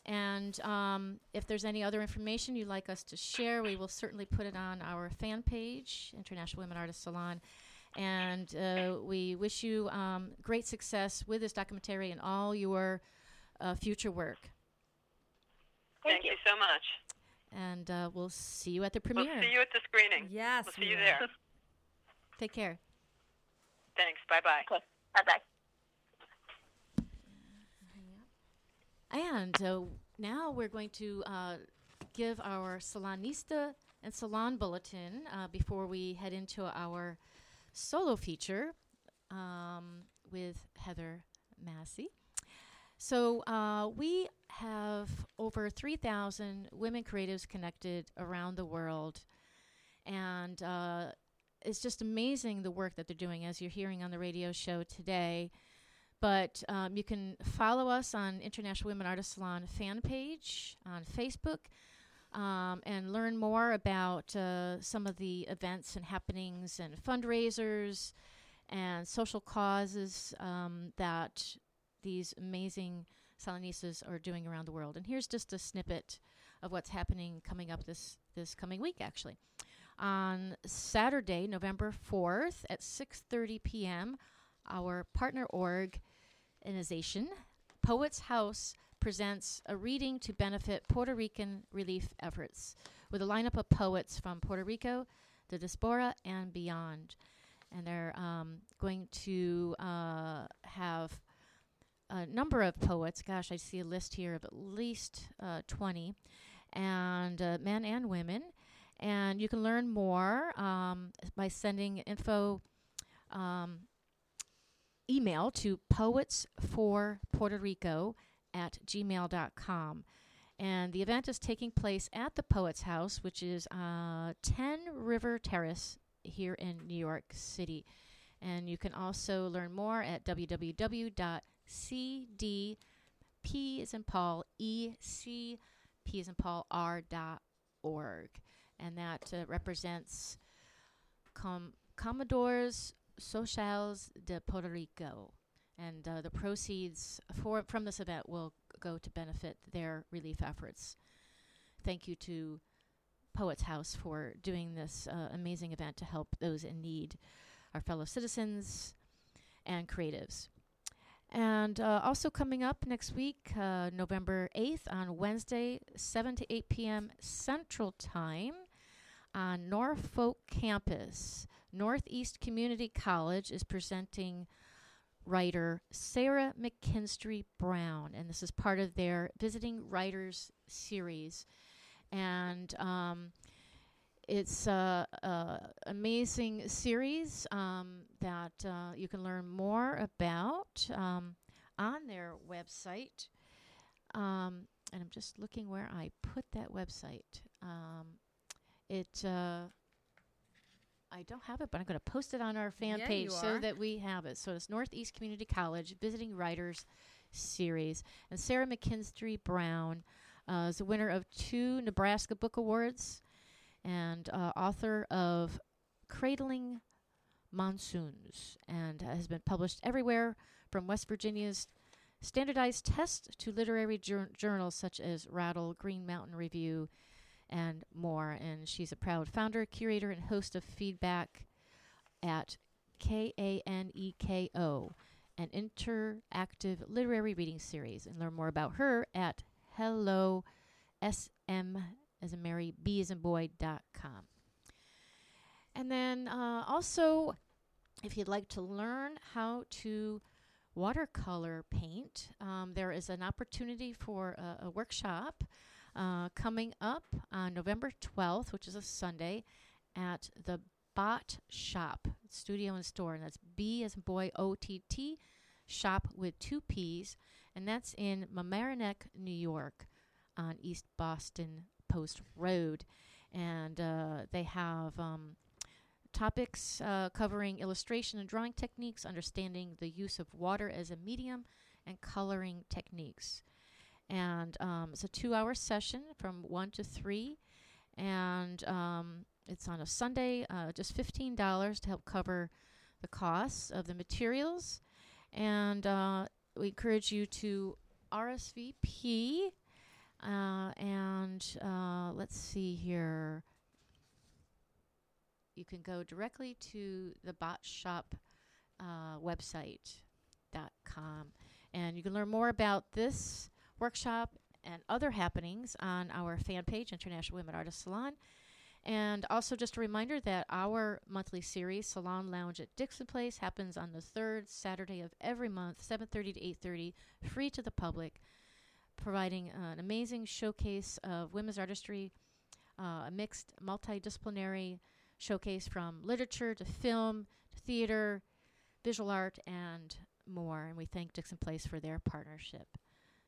And um, if there's any other information you'd like us to share, we will certainly put it on our fan page, International Women Artists Salon. And uh, we wish you um, great success with this documentary and all your uh, future work. Thank, you. so much. And uh, we'll see you at the premiere. We'll see you at the screening. Yes. We'll see we you will. there. Take care. Thanks. Bye bye. Okay, bye bye. And uh, now we're going to uh, give our Salonista and Salon Bulletin uh, before we head into our solo feature um, with Heather Massey. So uh, we have over 3,000 women creatives connected around the world. And uh, it's just amazing the work that they're doing, as you're hearing on the radio show today. But um, you can follow us on International Women Artist Salon fan page on Facebook um, and learn more about uh, some of the events and happenings and fundraisers and social causes um, that these amazing Salonistas are doing around the world. And here's just a snippet of what's happening coming up this this coming week actually. On Saturday, November 4th at 6:30 p.m., our partner organization, Poets House, presents a reading to benefit Puerto Rican relief efforts with a lineup of poets from Puerto Rico, the diaspora, and beyond. And they're um, going to uh, have a number of poets. Gosh, I see a list here of at least uh, 20, and uh, men and women. And you can learn more um, by sending info um, email to poets for Puerto Rico at gmail.com. And the event is taking place at the Poets House, which is uh, 10 River Terrace here in New York City. And you can also learn more at www.cdp as in Paul, EC, P as in Paul, R dot org. And that uh, represents Com- Comedores Socials de Puerto Rico and uh, the proceeds for from this event will go to benefit their relief efforts. Thank you to Poets House for doing this uh, amazing event to help those in need, our fellow citizens and creatives. And uh, also coming up next week, uh, November 8th, on Wednesday, 7 to 8 p.m. Central Time, on Norfolk campus, Northeast Community College is presenting writer Sarah McKinstry Brown, and this is part of their Visiting Writers series. And um, it's an amazing series um, that uh, you can learn more about um, on their website. Um, and I'm just looking where I put that website. Um, it uh, I don't have it, but I'm going to post it on our fan Yeah, page so that we have it. So it's Northeast Community College Visiting Writers Series. And Sarah McKinstry Brown uh, is the winner of two Nebraska Book Awards and uh, author of Cradling Monsoons and uh, has been published everywhere from West Virginia's standardized test to literary jour- journals such as Rattle, Green Mountain Review, and more. And she's a proud founder, curator, and host of Feedback at K A N E K O, an interactive literary reading series. And learn more about her at hello sm as in Mary, B as in boy dot com. And then uh, also, if you'd like to learn how to watercolor paint, um, there is an opportunity for a, a workshop uh, coming up on November 12th, which is a Sunday, at the Bot Shop Studio and Store, and that's B as in boy O T T shop with two P's, and that's in Mamaroneck, New York, on East Boston Post Road, and uh, they have. Um, topics uh, covering illustration and drawing techniques, understanding the use of water as a medium, and coloring techniques and um, it's a two-hour session from one to three, and um, it's on a Sunday. Uh, just fifteen dollars to help cover the costs of the materials, and uh, we encourage you to RSVP. Uh, and uh, let's see here. You can go directly to the Bot Shop uh, website and you can learn more about this workshop and other happenings on our fan page, International Women Artists Salon. And also just a reminder that our monthly series, Salon Lounge at Dixon Place, happens on the third Saturday of every month, 7:30 to 8:30, free to the public, providing an amazing showcase of women's artistry, uh, a mixed multidisciplinary showcase from literature to film to theater, visual art, and more. And we thank Dixon Place for their partnership.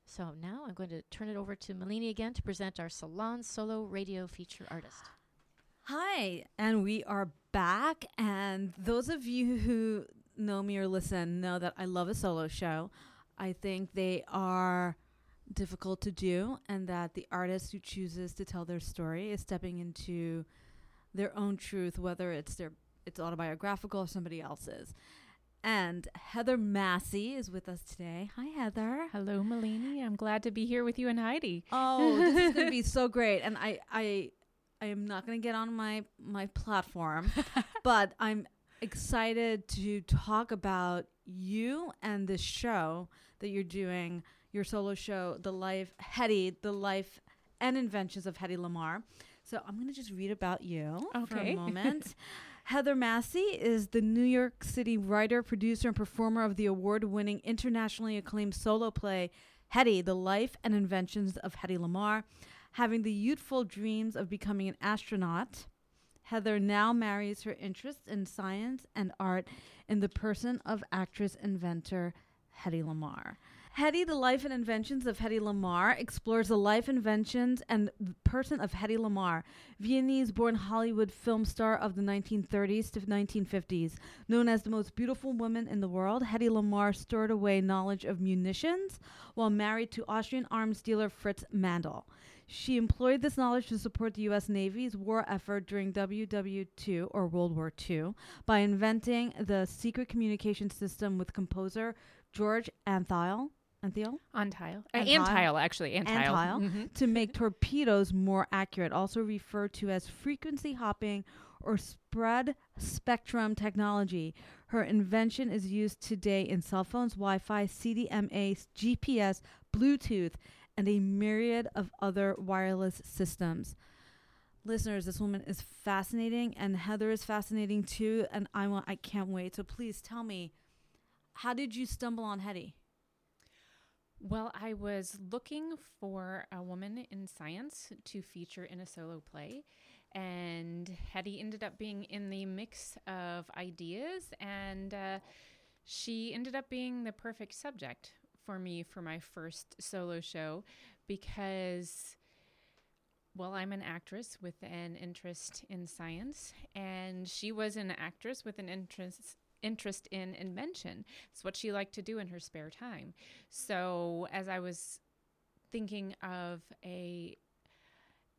So now I'm going to turn it over to Malini again to present our Salon Solo Radio Feature Artist. Hi, and we are back. And those of you who know me or listen know that I love a solo show. I think they are difficult to do, and that the artist who chooses to tell their story is stepping into their own truth, whether it's their it's autobiographical or somebody else's. And Heather Massey is with us today. Hi, Heather. Hello, Malini. I'm glad to be here with you and Heidi. Oh, this is going to be so great. And I, I, I am not going to get on my my platform, but I'm excited to talk about you and this show that you're doing, your solo show, the life Hedy, the life and inventions of Hedy Lamarr. So I'm going to just read about you okay. for a moment. Heather Massey is the New York City writer, producer, and performer of the award winning, internationally acclaimed solo play Hedy The Life and Inventions of Hedy Lamarr. Having the youthful dreams of becoming an astronaut, Heather now marries her interests in science and art in the person of actress inventor Hedy Lamarr. Hedy, the life and inventions of Hedy Lamarr, explores the life, inventions, and person of Hedy Lamarr, Viennese born Hollywood film star of the 1930s to 1950s. Known as the most beautiful woman in the world, Hedy Lamarr stored away knowledge of munitions while married to Austrian arms dealer Fritz Mandl. She employed this knowledge to support the U.S. Navy's war effort during WW II or World War II by inventing the secret communication system with composer George Antheil Anthiel? Antile. Uh, Antile, actually. Antile. Antile mm-hmm. to make torpedoes more accurate, also referred to as frequency hopping or spread spectrum technology. Her invention is used today in cell phones, Wi Fi, CDMA, GPS, Bluetooth, and a myriad of other wireless systems. Listeners, this woman is fascinating, and Heather is fascinating too. And I want, I can't wait. So please tell me, how did you stumble on Hedy? Well, I was looking for a woman in science to feature in a solo play, and Hedy ended up being in the mix of ideas, and uh, she ended up being the perfect subject for me for my first solo show because. Well, I'm an actress with an interest in science, and she was an actress with an interest interest in invention. It's what she liked to do in her spare time. So as I was thinking of a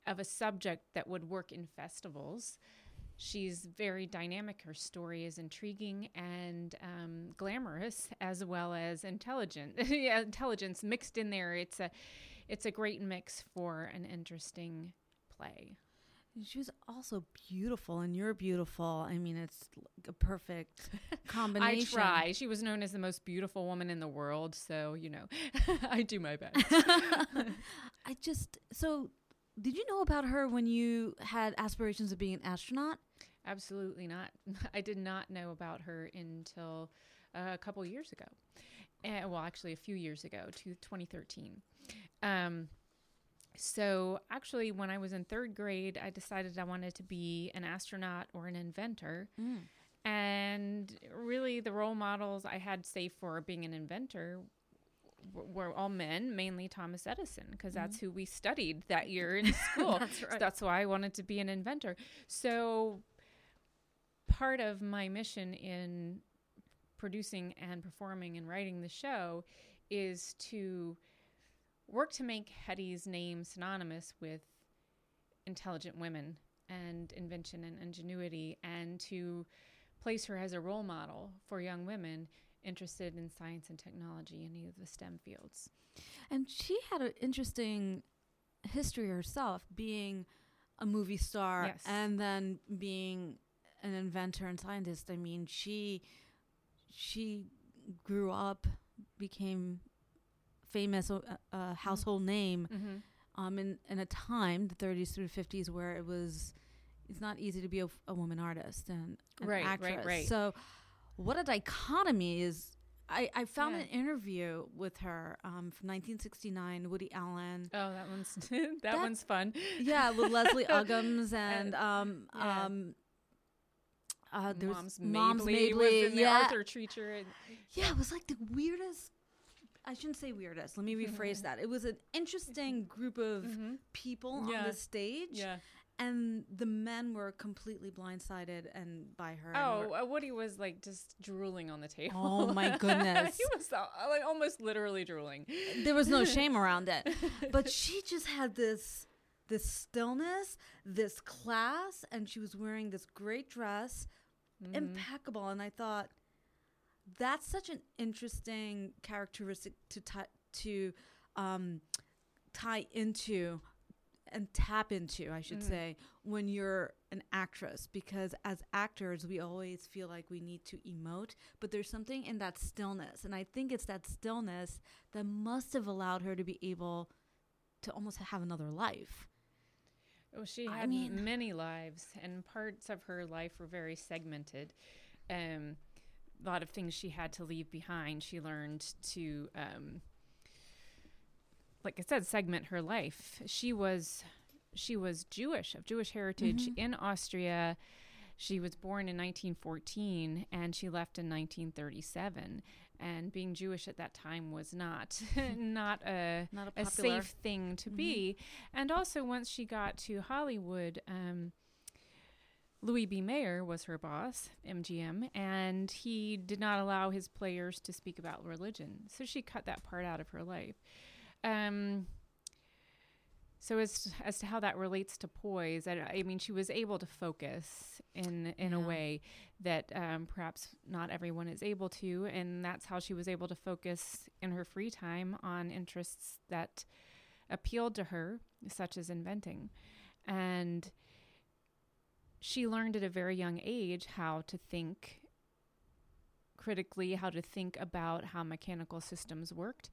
of a subject that would work in festivals, she's very dynamic. Her story is intriguing and um, glamorous, as well as intelligent. yeah, intelligence mixed in there. It's a it's a great mix for an interesting play. She was also beautiful, and you're beautiful. I mean, it's like a perfect combination. I try. She was known as the most beautiful woman in the world, so you know, I do my best. I just so. Did you know about her when you had aspirations of being an astronaut? Absolutely not. I did not know about her until uh, a couple years ago. Uh, well, actually, a few years ago, to 2013. Um, so, actually, when I was in third grade, I decided I wanted to be an astronaut or an inventor. Mm. And really, the role models I had, say, for being an inventor were all men, mainly Thomas Edison, because mm-hmm. that's who we studied that year in school. that's right. So that's why I wanted to be an inventor. So part of my mission in producing and performing and writing the show is to work to make Hedy's name synonymous with intelligent women and invention and ingenuity, and to place her as a role model for young women interested in science and technology in any of the STEM fields. And she had an interesting history herself, being a movie star yes. and then being an inventor and scientist. I mean, she she grew up, became famous uh, uh, household name mm-hmm. um, in, in a time, the 30s through 50s, where it was it's not easy to be a, a woman artist and an right, actress. Right, right. So, what a dichotomy is. I, I found yeah. an interview with her um, from 1969, Woody Allen. Oh, that one's that, that, one's fun. Yeah, with Leslie Uggams and um, yeah. um, uh, there's Moms Mabley, Moms Mabley yeah. Arthur Treacher. And, yeah, it was like the weirdest I shouldn't say weirdest. Let me rephrase that. It was an interesting group of mm-hmm. people yeah. on the stage. Yeah. And the men were completely blindsided and by her. Oh, uh, Woody was like just drooling on the table. Oh my goodness! he was uh, like almost literally drooling. There was no shame around it, but she just had this this stillness, this class, and she was wearing this great dress, mm-hmm. impeccable. And I thought, that's such an interesting characteristic to t- to um, tie into and tap into, I should mm-hmm. say, when you're an actress. Because as actors, we always feel like we need to emote, but there's something in that stillness. And I think it's that stillness that must have allowed her to be able to almost have another life. Oh, she had I mean, many lives, and parts of her life were very segmented. Um, a lot of things she had to leave behind. She learned to um, like I said, segment her life. She was she was Jewish of Jewish heritage mm-hmm. in Austria. She was born in 1914 and she left in 1937. And being Jewish at that time was not not a not a, a, safe thing to mm-hmm. be. And also, once she got to Hollywood, um, Louis B. Mayer was her boss, MGM, and he did not allow his players to speak about religion. So she cut that part out of her life. Um, so as as to how that relates to poise, I, I mean, she was able to focus in in yeah. a way that um, perhaps not everyone is able to, and that's how she was able to focus in her free time on interests that appealed to her, such as inventing, and she learned at a very young age how to think critically, how to think about how mechanical systems worked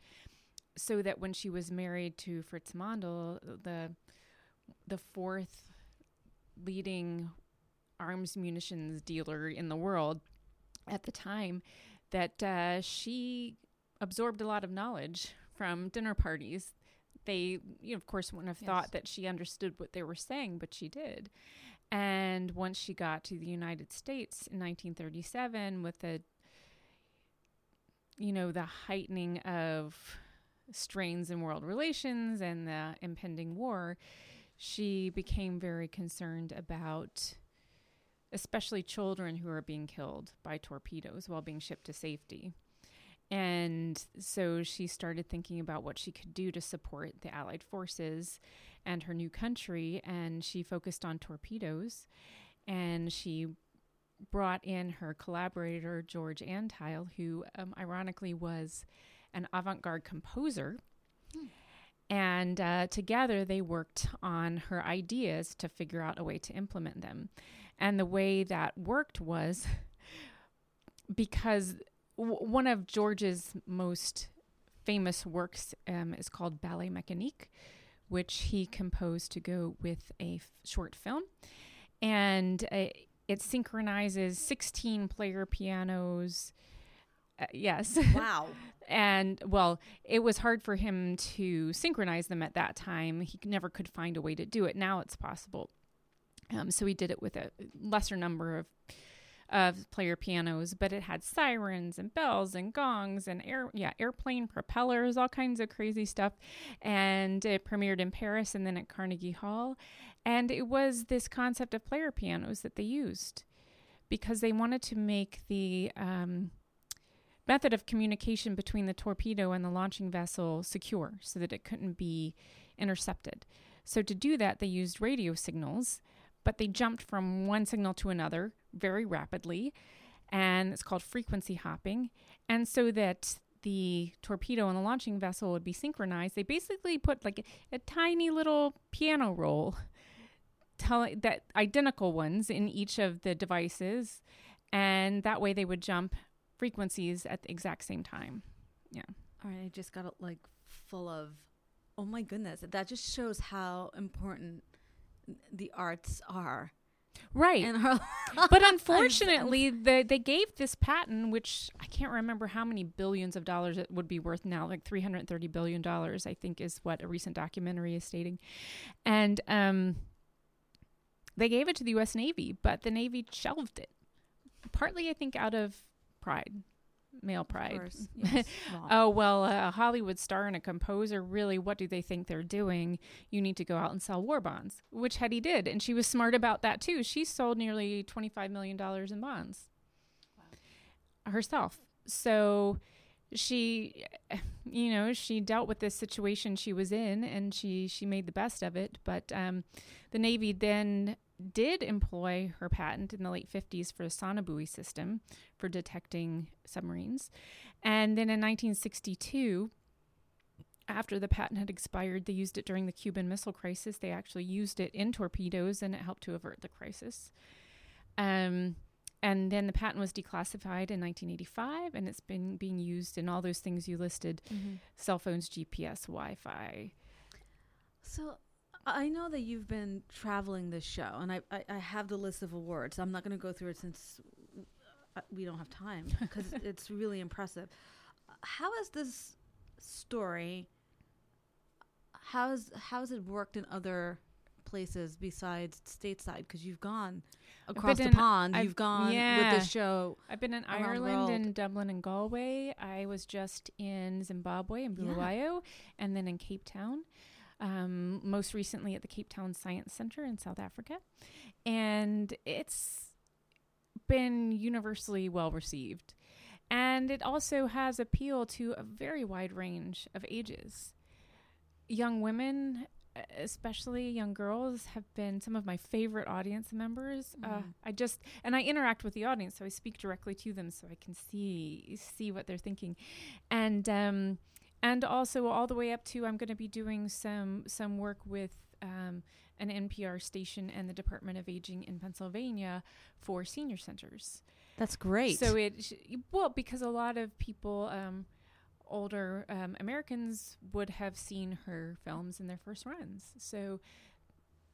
so that when she was married to Fritz Mandl, the the fourth leading arms munitions dealer in the world at the time, that uh, she absorbed a lot of knowledge from dinner parties. They, you know, of course, wouldn't have yes. thought that she understood what they were saying, but she did. And once she got to the United States in 1937, with the, you know, the heightening of strains in world relations and the impending war, she became very concerned about especially children who are being killed by torpedoes while being shipped to safety. And so she started thinking about what she could do to support the Allied forces and her new country. And she focused on torpedoes. And she brought in her collaborator, George Antheil, who um, ironically was an avant garde composer. Hmm. And uh, together they worked on her ideas to figure out a way to implement them. And the way that worked was because w- one of George's most famous works um, is called Ballet Mécanique, which he composed to go with a f- short film. And uh, it synchronizes 16 player pianos uh, yes. Wow. and well, it was hard for him to synchronize them at that time. He never could find a way to do it. Now it's possible. Um, so he did it with a lesser number of of player pianos, but it had sirens and bells and gongs and air yeah airplane propellers, all kinds of crazy stuff. And it premiered in Paris and then at Carnegie Hall. And it was this concept of player pianos that they used because they wanted to make the um, method of communication between the torpedo and the launching vessel secure so that it couldn't be intercepted. So, to do that, they used radio signals, but they jumped from one signal to another very rapidly, and it's called frequency hopping. And so that the torpedo and the launching vessel would be synchronized, they basically put like a, a tiny little piano roll, tell, that identical ones in each of the devices, and that way they would jump frequencies at the exact same time. Yeah. All right, I just got it like full of oh my goodness, that just shows how important the arts are. Right. but unfortunately, the, they gave this patent, which I can't remember how many billions of dollars it would be worth now, like $330 billion, I think is what a recent documentary is stating. And um, they gave it to the U.S. Navy, but the Navy shelved it. Partly, I think, out of pride male pride. Yes. oh, well, a Hollywood star and a composer, really, what do they think they're doing? You need to go out and sell war bonds, which Hedy did. And she was smart about that, too. She sold nearly $25 million in bonds wow. herself. So she, you know, she dealt with this situation she was in and she, she made the best of it. But um, the Navy then did employ her patent in the late 50s for a sonobuoy system for detecting submarines. And then in 1962, after the patent had expired, they used it during the Cuban Missile Crisis. They actually used it in torpedoes and it helped to avert the crisis. Um, and then the patent was declassified in 1985 and it's been being used in all those things you listed mm-hmm. cell phones, GPS, Wi Fi. So I know that you've been traveling this show, and I, I, I have the list of awards. I'm not going to go through it since uh, we don't have time because it's really impressive. How has this story? How has how has it worked in other places besides stateside? Because you've gone across the pond. I've, you've gone yeah. with the show. I've been in Ireland and Dublin and Galway. I was just in Zimbabwe and Bulawayo, yeah. and then in Cape Town um, most recently at the Cape Town Science Center in South Africa. And it's been universally well received. And it also has appeal to a very wide range of ages. Young women, especially young girls, have been some of my favorite audience members. Mm. Uh. I just and I interact with the audience, so I speak directly to them, so I can see see what they're thinking, and um, and also all the way up to I'm going to be doing some some work with um, an NPR station and the Department of Aging in Pennsylvania for senior centers. That's great. So it well because a lot of people. Um, older um, Americans would have seen her films in their first runs. So,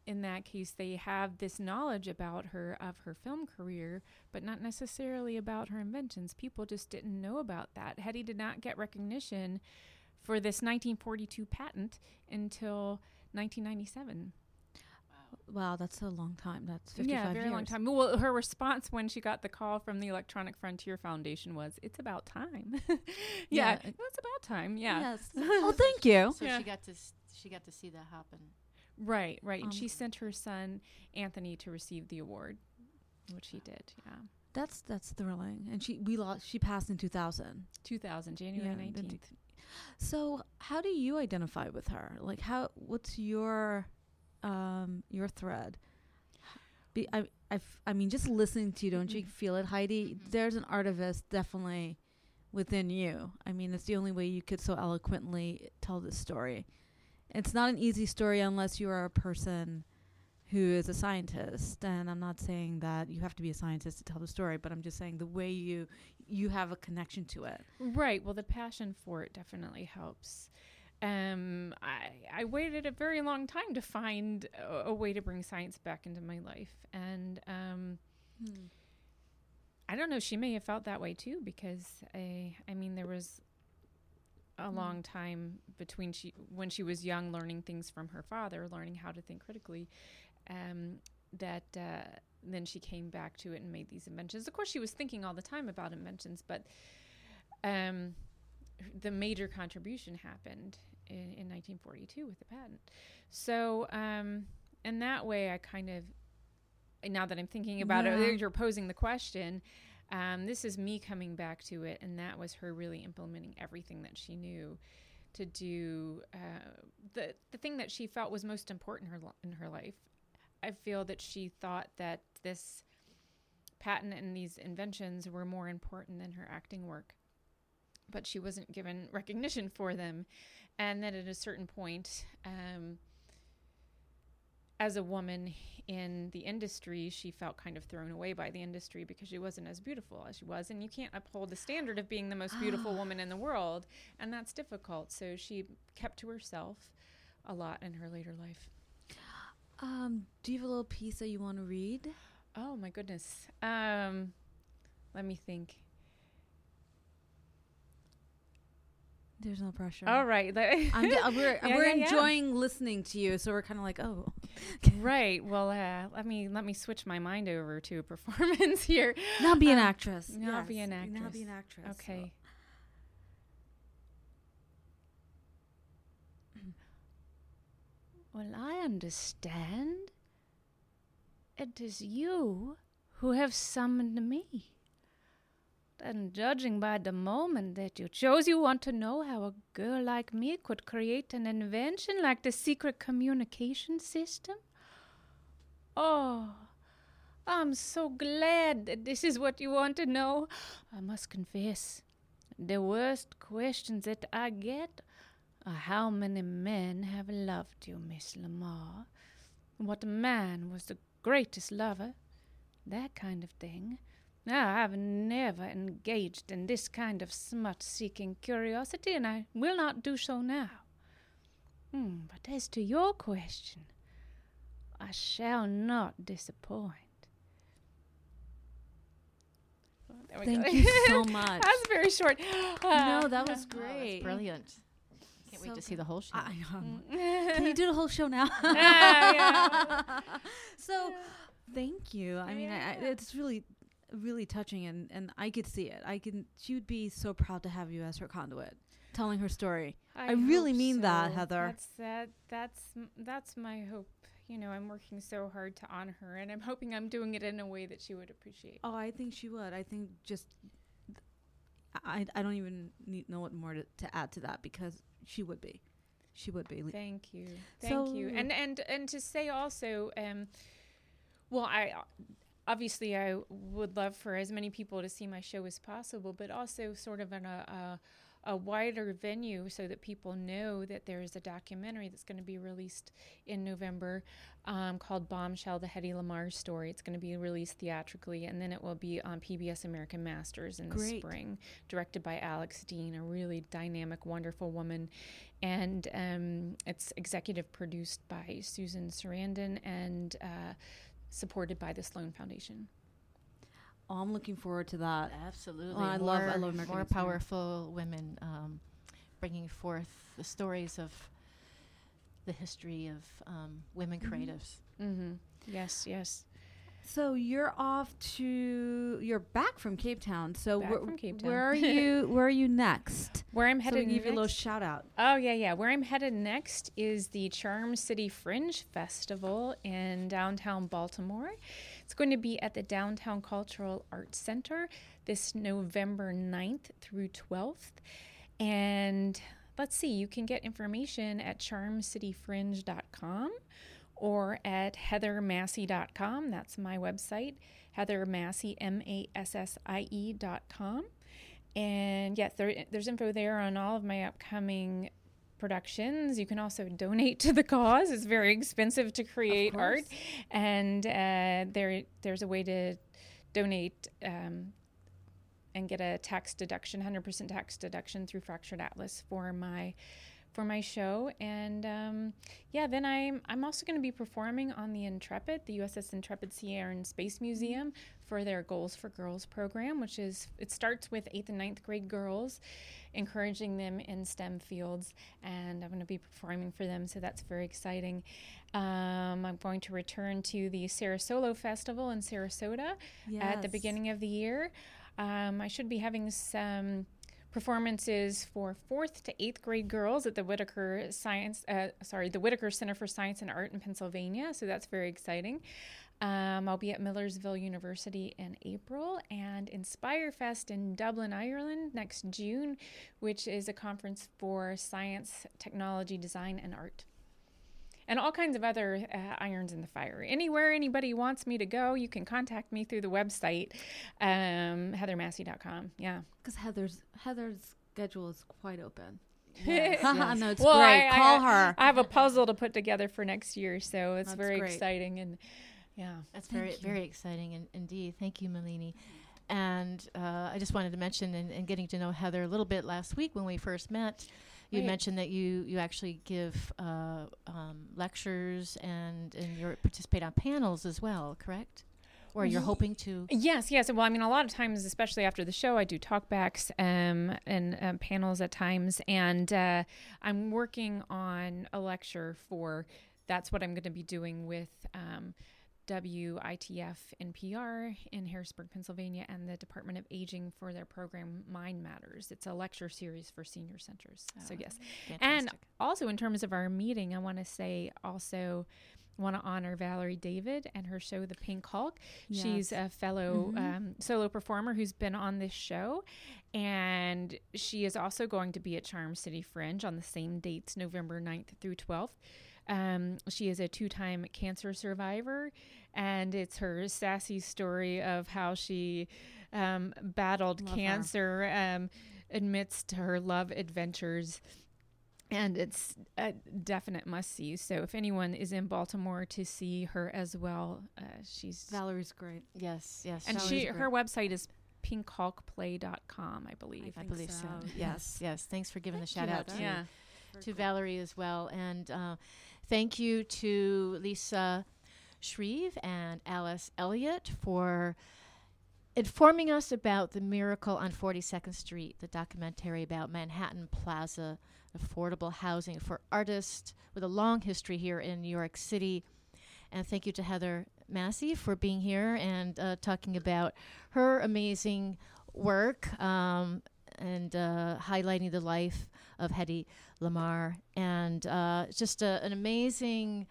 in that case, they have this knowledge about her of her film career, but not necessarily about her inventions. People just didn't know about that. Hedy did not get recognition for this 1942 patent until 1997. Wow, that's a long time. That's 55 yeah, very years. long time. Well, her response when she got the call from the Electronic Frontier Foundation was, "It's about time." yeah, yeah, it's about time. Yeah. Yes. oh, thank you. So yeah. she got to she got to see that happen. Right, right. Um, and she sent her son Anthony to receive the award, which he did. Yeah. That's that's thrilling. And she we lost. She passed in 2000. 2000, January nineteenth. So, how do you identify with her? Like, how? What's your um, your thread? Be, I, I, I mean, just listening to you, don't you mm-hmm. feel it, Heidi? Mm-hmm. There's an artivist definitely within you. I mean, it's the only way you could so eloquently tell this story. It's not an easy story unless you are a person who is a scientist. And I'm not saying that you have to be a scientist to tell the story, but I'm just saying the way you you have a connection to it. Right. Well, the passion for it definitely helps. Um, I, I waited a very long time to find a, a way to bring science back into my life. And um, hmm. I don't know, she may have felt that way too, because I, I mean, there was a hmm. long time between she when she was young learning things from her father learning how to think critically um, that uh, then she came back to it and made these inventions. Of course, she was thinking all the time about inventions, but um, the major contribution happened in, in, 1942 with the patent. So, um, in that way, I kind of, now that I'm thinking about yeah. it, you're posing the question. Um, this is me coming back to it, and that was her really implementing everything that she knew to do uh, the the thing that she felt was most important her in her life, I feel that she thought that this patent and these inventions were more important than her acting work. But she wasn't given recognition for them. And then at a certain point, um, as a woman in the industry, she felt kind of thrown away by the industry because she wasn't as beautiful as she was. And you can't uphold the standard of being the most beautiful woman in the world. And that's difficult. So she kept to herself a lot in her later life. Um, do you have a little piece that you want to read? Oh my goodness. Um, let me think. There's no pressure. All right. I'm d- we're yeah, we're yeah, enjoying yeah. listening to you, so we're kind of like, oh. right. Well, uh, let me let me switch my mind over to a performance here. Now be an um, actress. Now yes. be an actress. Now be an actress. Okay. So. Well, I understand. It is you who have summoned me. And judging by the moment that you chose, you want to know how a girl like me could create an invention like the secret communication system? Oh, I'm so glad that this is what you want to know. I must confess, the worst questions that I get how many men have loved you, Miss Lamarr? What man was the greatest lover? That kind of thing. Now, I've never engaged in this kind of smut seeking curiosity, and I will not do so now. Hmm, but as to your question, I shall not disappoint. Thank you so much. that was very short. no, that was Oh, great. that's brilliant. Wait So to see the whole show. I, um, can you do the whole show now? yeah. so, thank you. I mean, I, I, it's really, really touching, and and I could see it. I can. She would be so proud to have you as her conduit, telling her story. I really hope mean that. Heather. That's that. That's m- that's my hope. You know, I'm working so hard to honor her, and I'm hoping I'm doing it in a way that she would appreciate. Oh, I think she would. I think just. I, I don't even need know what more to, to add to that because she would be, she would be. Thank you, thank you, and and and to say also, um, well, I obviously I would love for as many people to see my show as possible, but also sort of in a. a a wider venue so that people know that there is a documentary that's going to be released in November um, called Bombshell The Hedy Lamarr Story. It's going to be released theatrically and then it will be on PBS American Masters in the Great. spring, directed by Alex Dean, a really dynamic, wonderful woman. And um, it's executive produced by Susan Sarandon and uh, supported by the Sloan Foundation. Oh, I'm looking forward to that. Absolutely. Well, I love- I More- love American more Inspired. powerful women um, bringing forth the stories of the history of um, women creatives. Mm-hmm. Yes, yes. So you're off to you're back from Cape Town. So Back where, from Cape where are you? Where are you next? Where I'm So headed we give you a little shout out. Oh yeah, yeah. Where I'm headed next is the Charm City Fringe Festival in downtown Baltimore. It's going to be at the Downtown Cultural Arts Center this November 9th through 12th. And let's see, you can get information at charmcityfringe.com or at heathermassie.com. That's my website, Heather Massie, M A S S I E dot com. And yeah, there, there's info there on all of my upcoming productions. You can also donate to the cause. It's very expensive to create art, and uh, there there's a way to donate um, and get a tax deduction, 100% tax deduction through Fractured Atlas for my for my show. And um, yeah, then I'm I'm also going to be performing on the Intrepid, the USS Intrepid Sea Air and Space Museum for their Goals for Girls program, which is it starts with eighth and ninth grade girls, encouraging them in STEM fields, and I'm going to be performing for them, so that's very exciting. Um, I'm going to return to the Sarasolo Festival in Sarasota at the beginning of the year. Um, I should be having some performances for fourth to eighth grade girls at the Whitaker Science, uh, sorry, the Whitaker Center for Science and Art in Pennsylvania. So that's very exciting. Um, I'll be at Millersville University in April and Inspire Fest in Dublin, Ireland next June, which is a conference for science, technology, design, and art and all kinds of other uh, irons in the fire. Anywhere anybody wants me to go, you can contact me through the website, um, heathermassie.com. Yeah. Because Heather's Heather's schedule is quite open. Yes, no, it's Well, great. I- Call I- her. I have a puzzle to put together for next year, so it's That's very great. exciting. And yeah. That's very, very exciting in, indeed. Thank you, Malini. And uh, I just wanted to mention, and getting to know Heather a little bit last week when we first met, you Right. mentioned that you you actually give uh, um, lectures and and you participate on panels as well, correct? Or you're hoping to. Yes, yes. Well, I mean, a lot of times, especially after the show, I do talkbacks um, and um, panels at times, and uh, I'm working on a lecture for. That's what I'm going to be doing with um, WITF NPR in Harrisburg, Pennsylvania, and the Department of Aging for their program Mind Matters. It's a lecture series for senior centers. so Oh, yes, and also in terms of our meeting, I want to say also want to honor Valerie David and her show The Pink Hulk. She's a fellow Mhm. um, solo performer who's been on this show, and she is also going to be at Charm City Fringe on the same dates, November 9th through 12th. Um, she is a two time cancer survivor, and it's her sassy story of how she um, battled love cancer um, amidst her love adventures. And it's a definite must see. So if anyone is in Baltimore to see her as well, uh, she's Valerie's great. Yes, yes. And Valerie's she great. her website is pinkhulkplay.com, I believe. I, I believe so. so. Yes, yes. Thanks for giving the shout out to, yeah. to cool. Valerie as well. And uh, thank you to Lisa Shreve and Alice Elliott for informing us about the miracle on 42nd Street, the documentary about Manhattan Plaza, affordable housing for artists with a long history here in New York City. And thank you to Heather Massie for being here and uh, talking about her amazing work um, and uh, highlighting the life of Hedy Lamarr. And uh, just a, an amazing,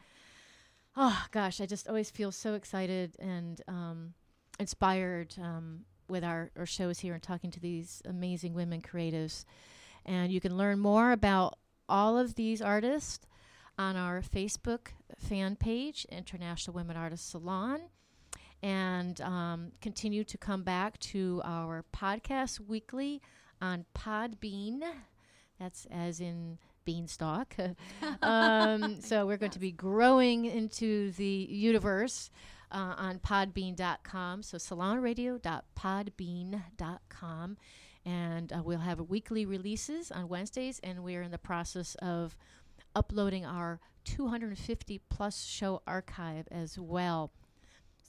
oh gosh, I just always feel so excited and um, inspired um, with our, our shows here and talking to these amazing women creatives. And you can learn more about all of these artists on our Facebook fan page, International Women Artists Salon, and um, continue to come back to our podcast weekly on Podbean. That's as in beanstalk. um, so we're going to be growing into the universe uh, on podbean.com. So salonradio.podbean.com. And uh, we'll have weekly releases on Wednesdays, and we're in the process of uploading our 250 plus show archive as well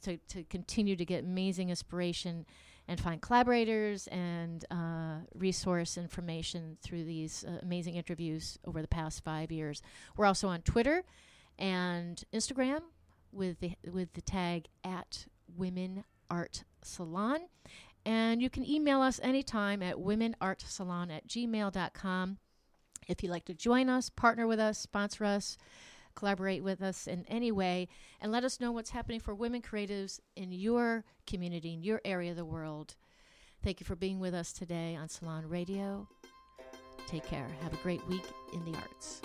to, to continue to get amazing inspiration and find collaborators and uh, resource information through these uh, amazing interviews over the past five years. We're also on Twitter and Instagram with the with the tag at Women Art Salon. And you can email us anytime at womenartsalon at gmail.com. If you'd like to join us, partner with us, sponsor us, collaborate with us in any way, and let us know what's happening for women creatives in your community, in your area of the world. Thank you for being with us today on Salon Radio. Take care. Have a great week in the arts.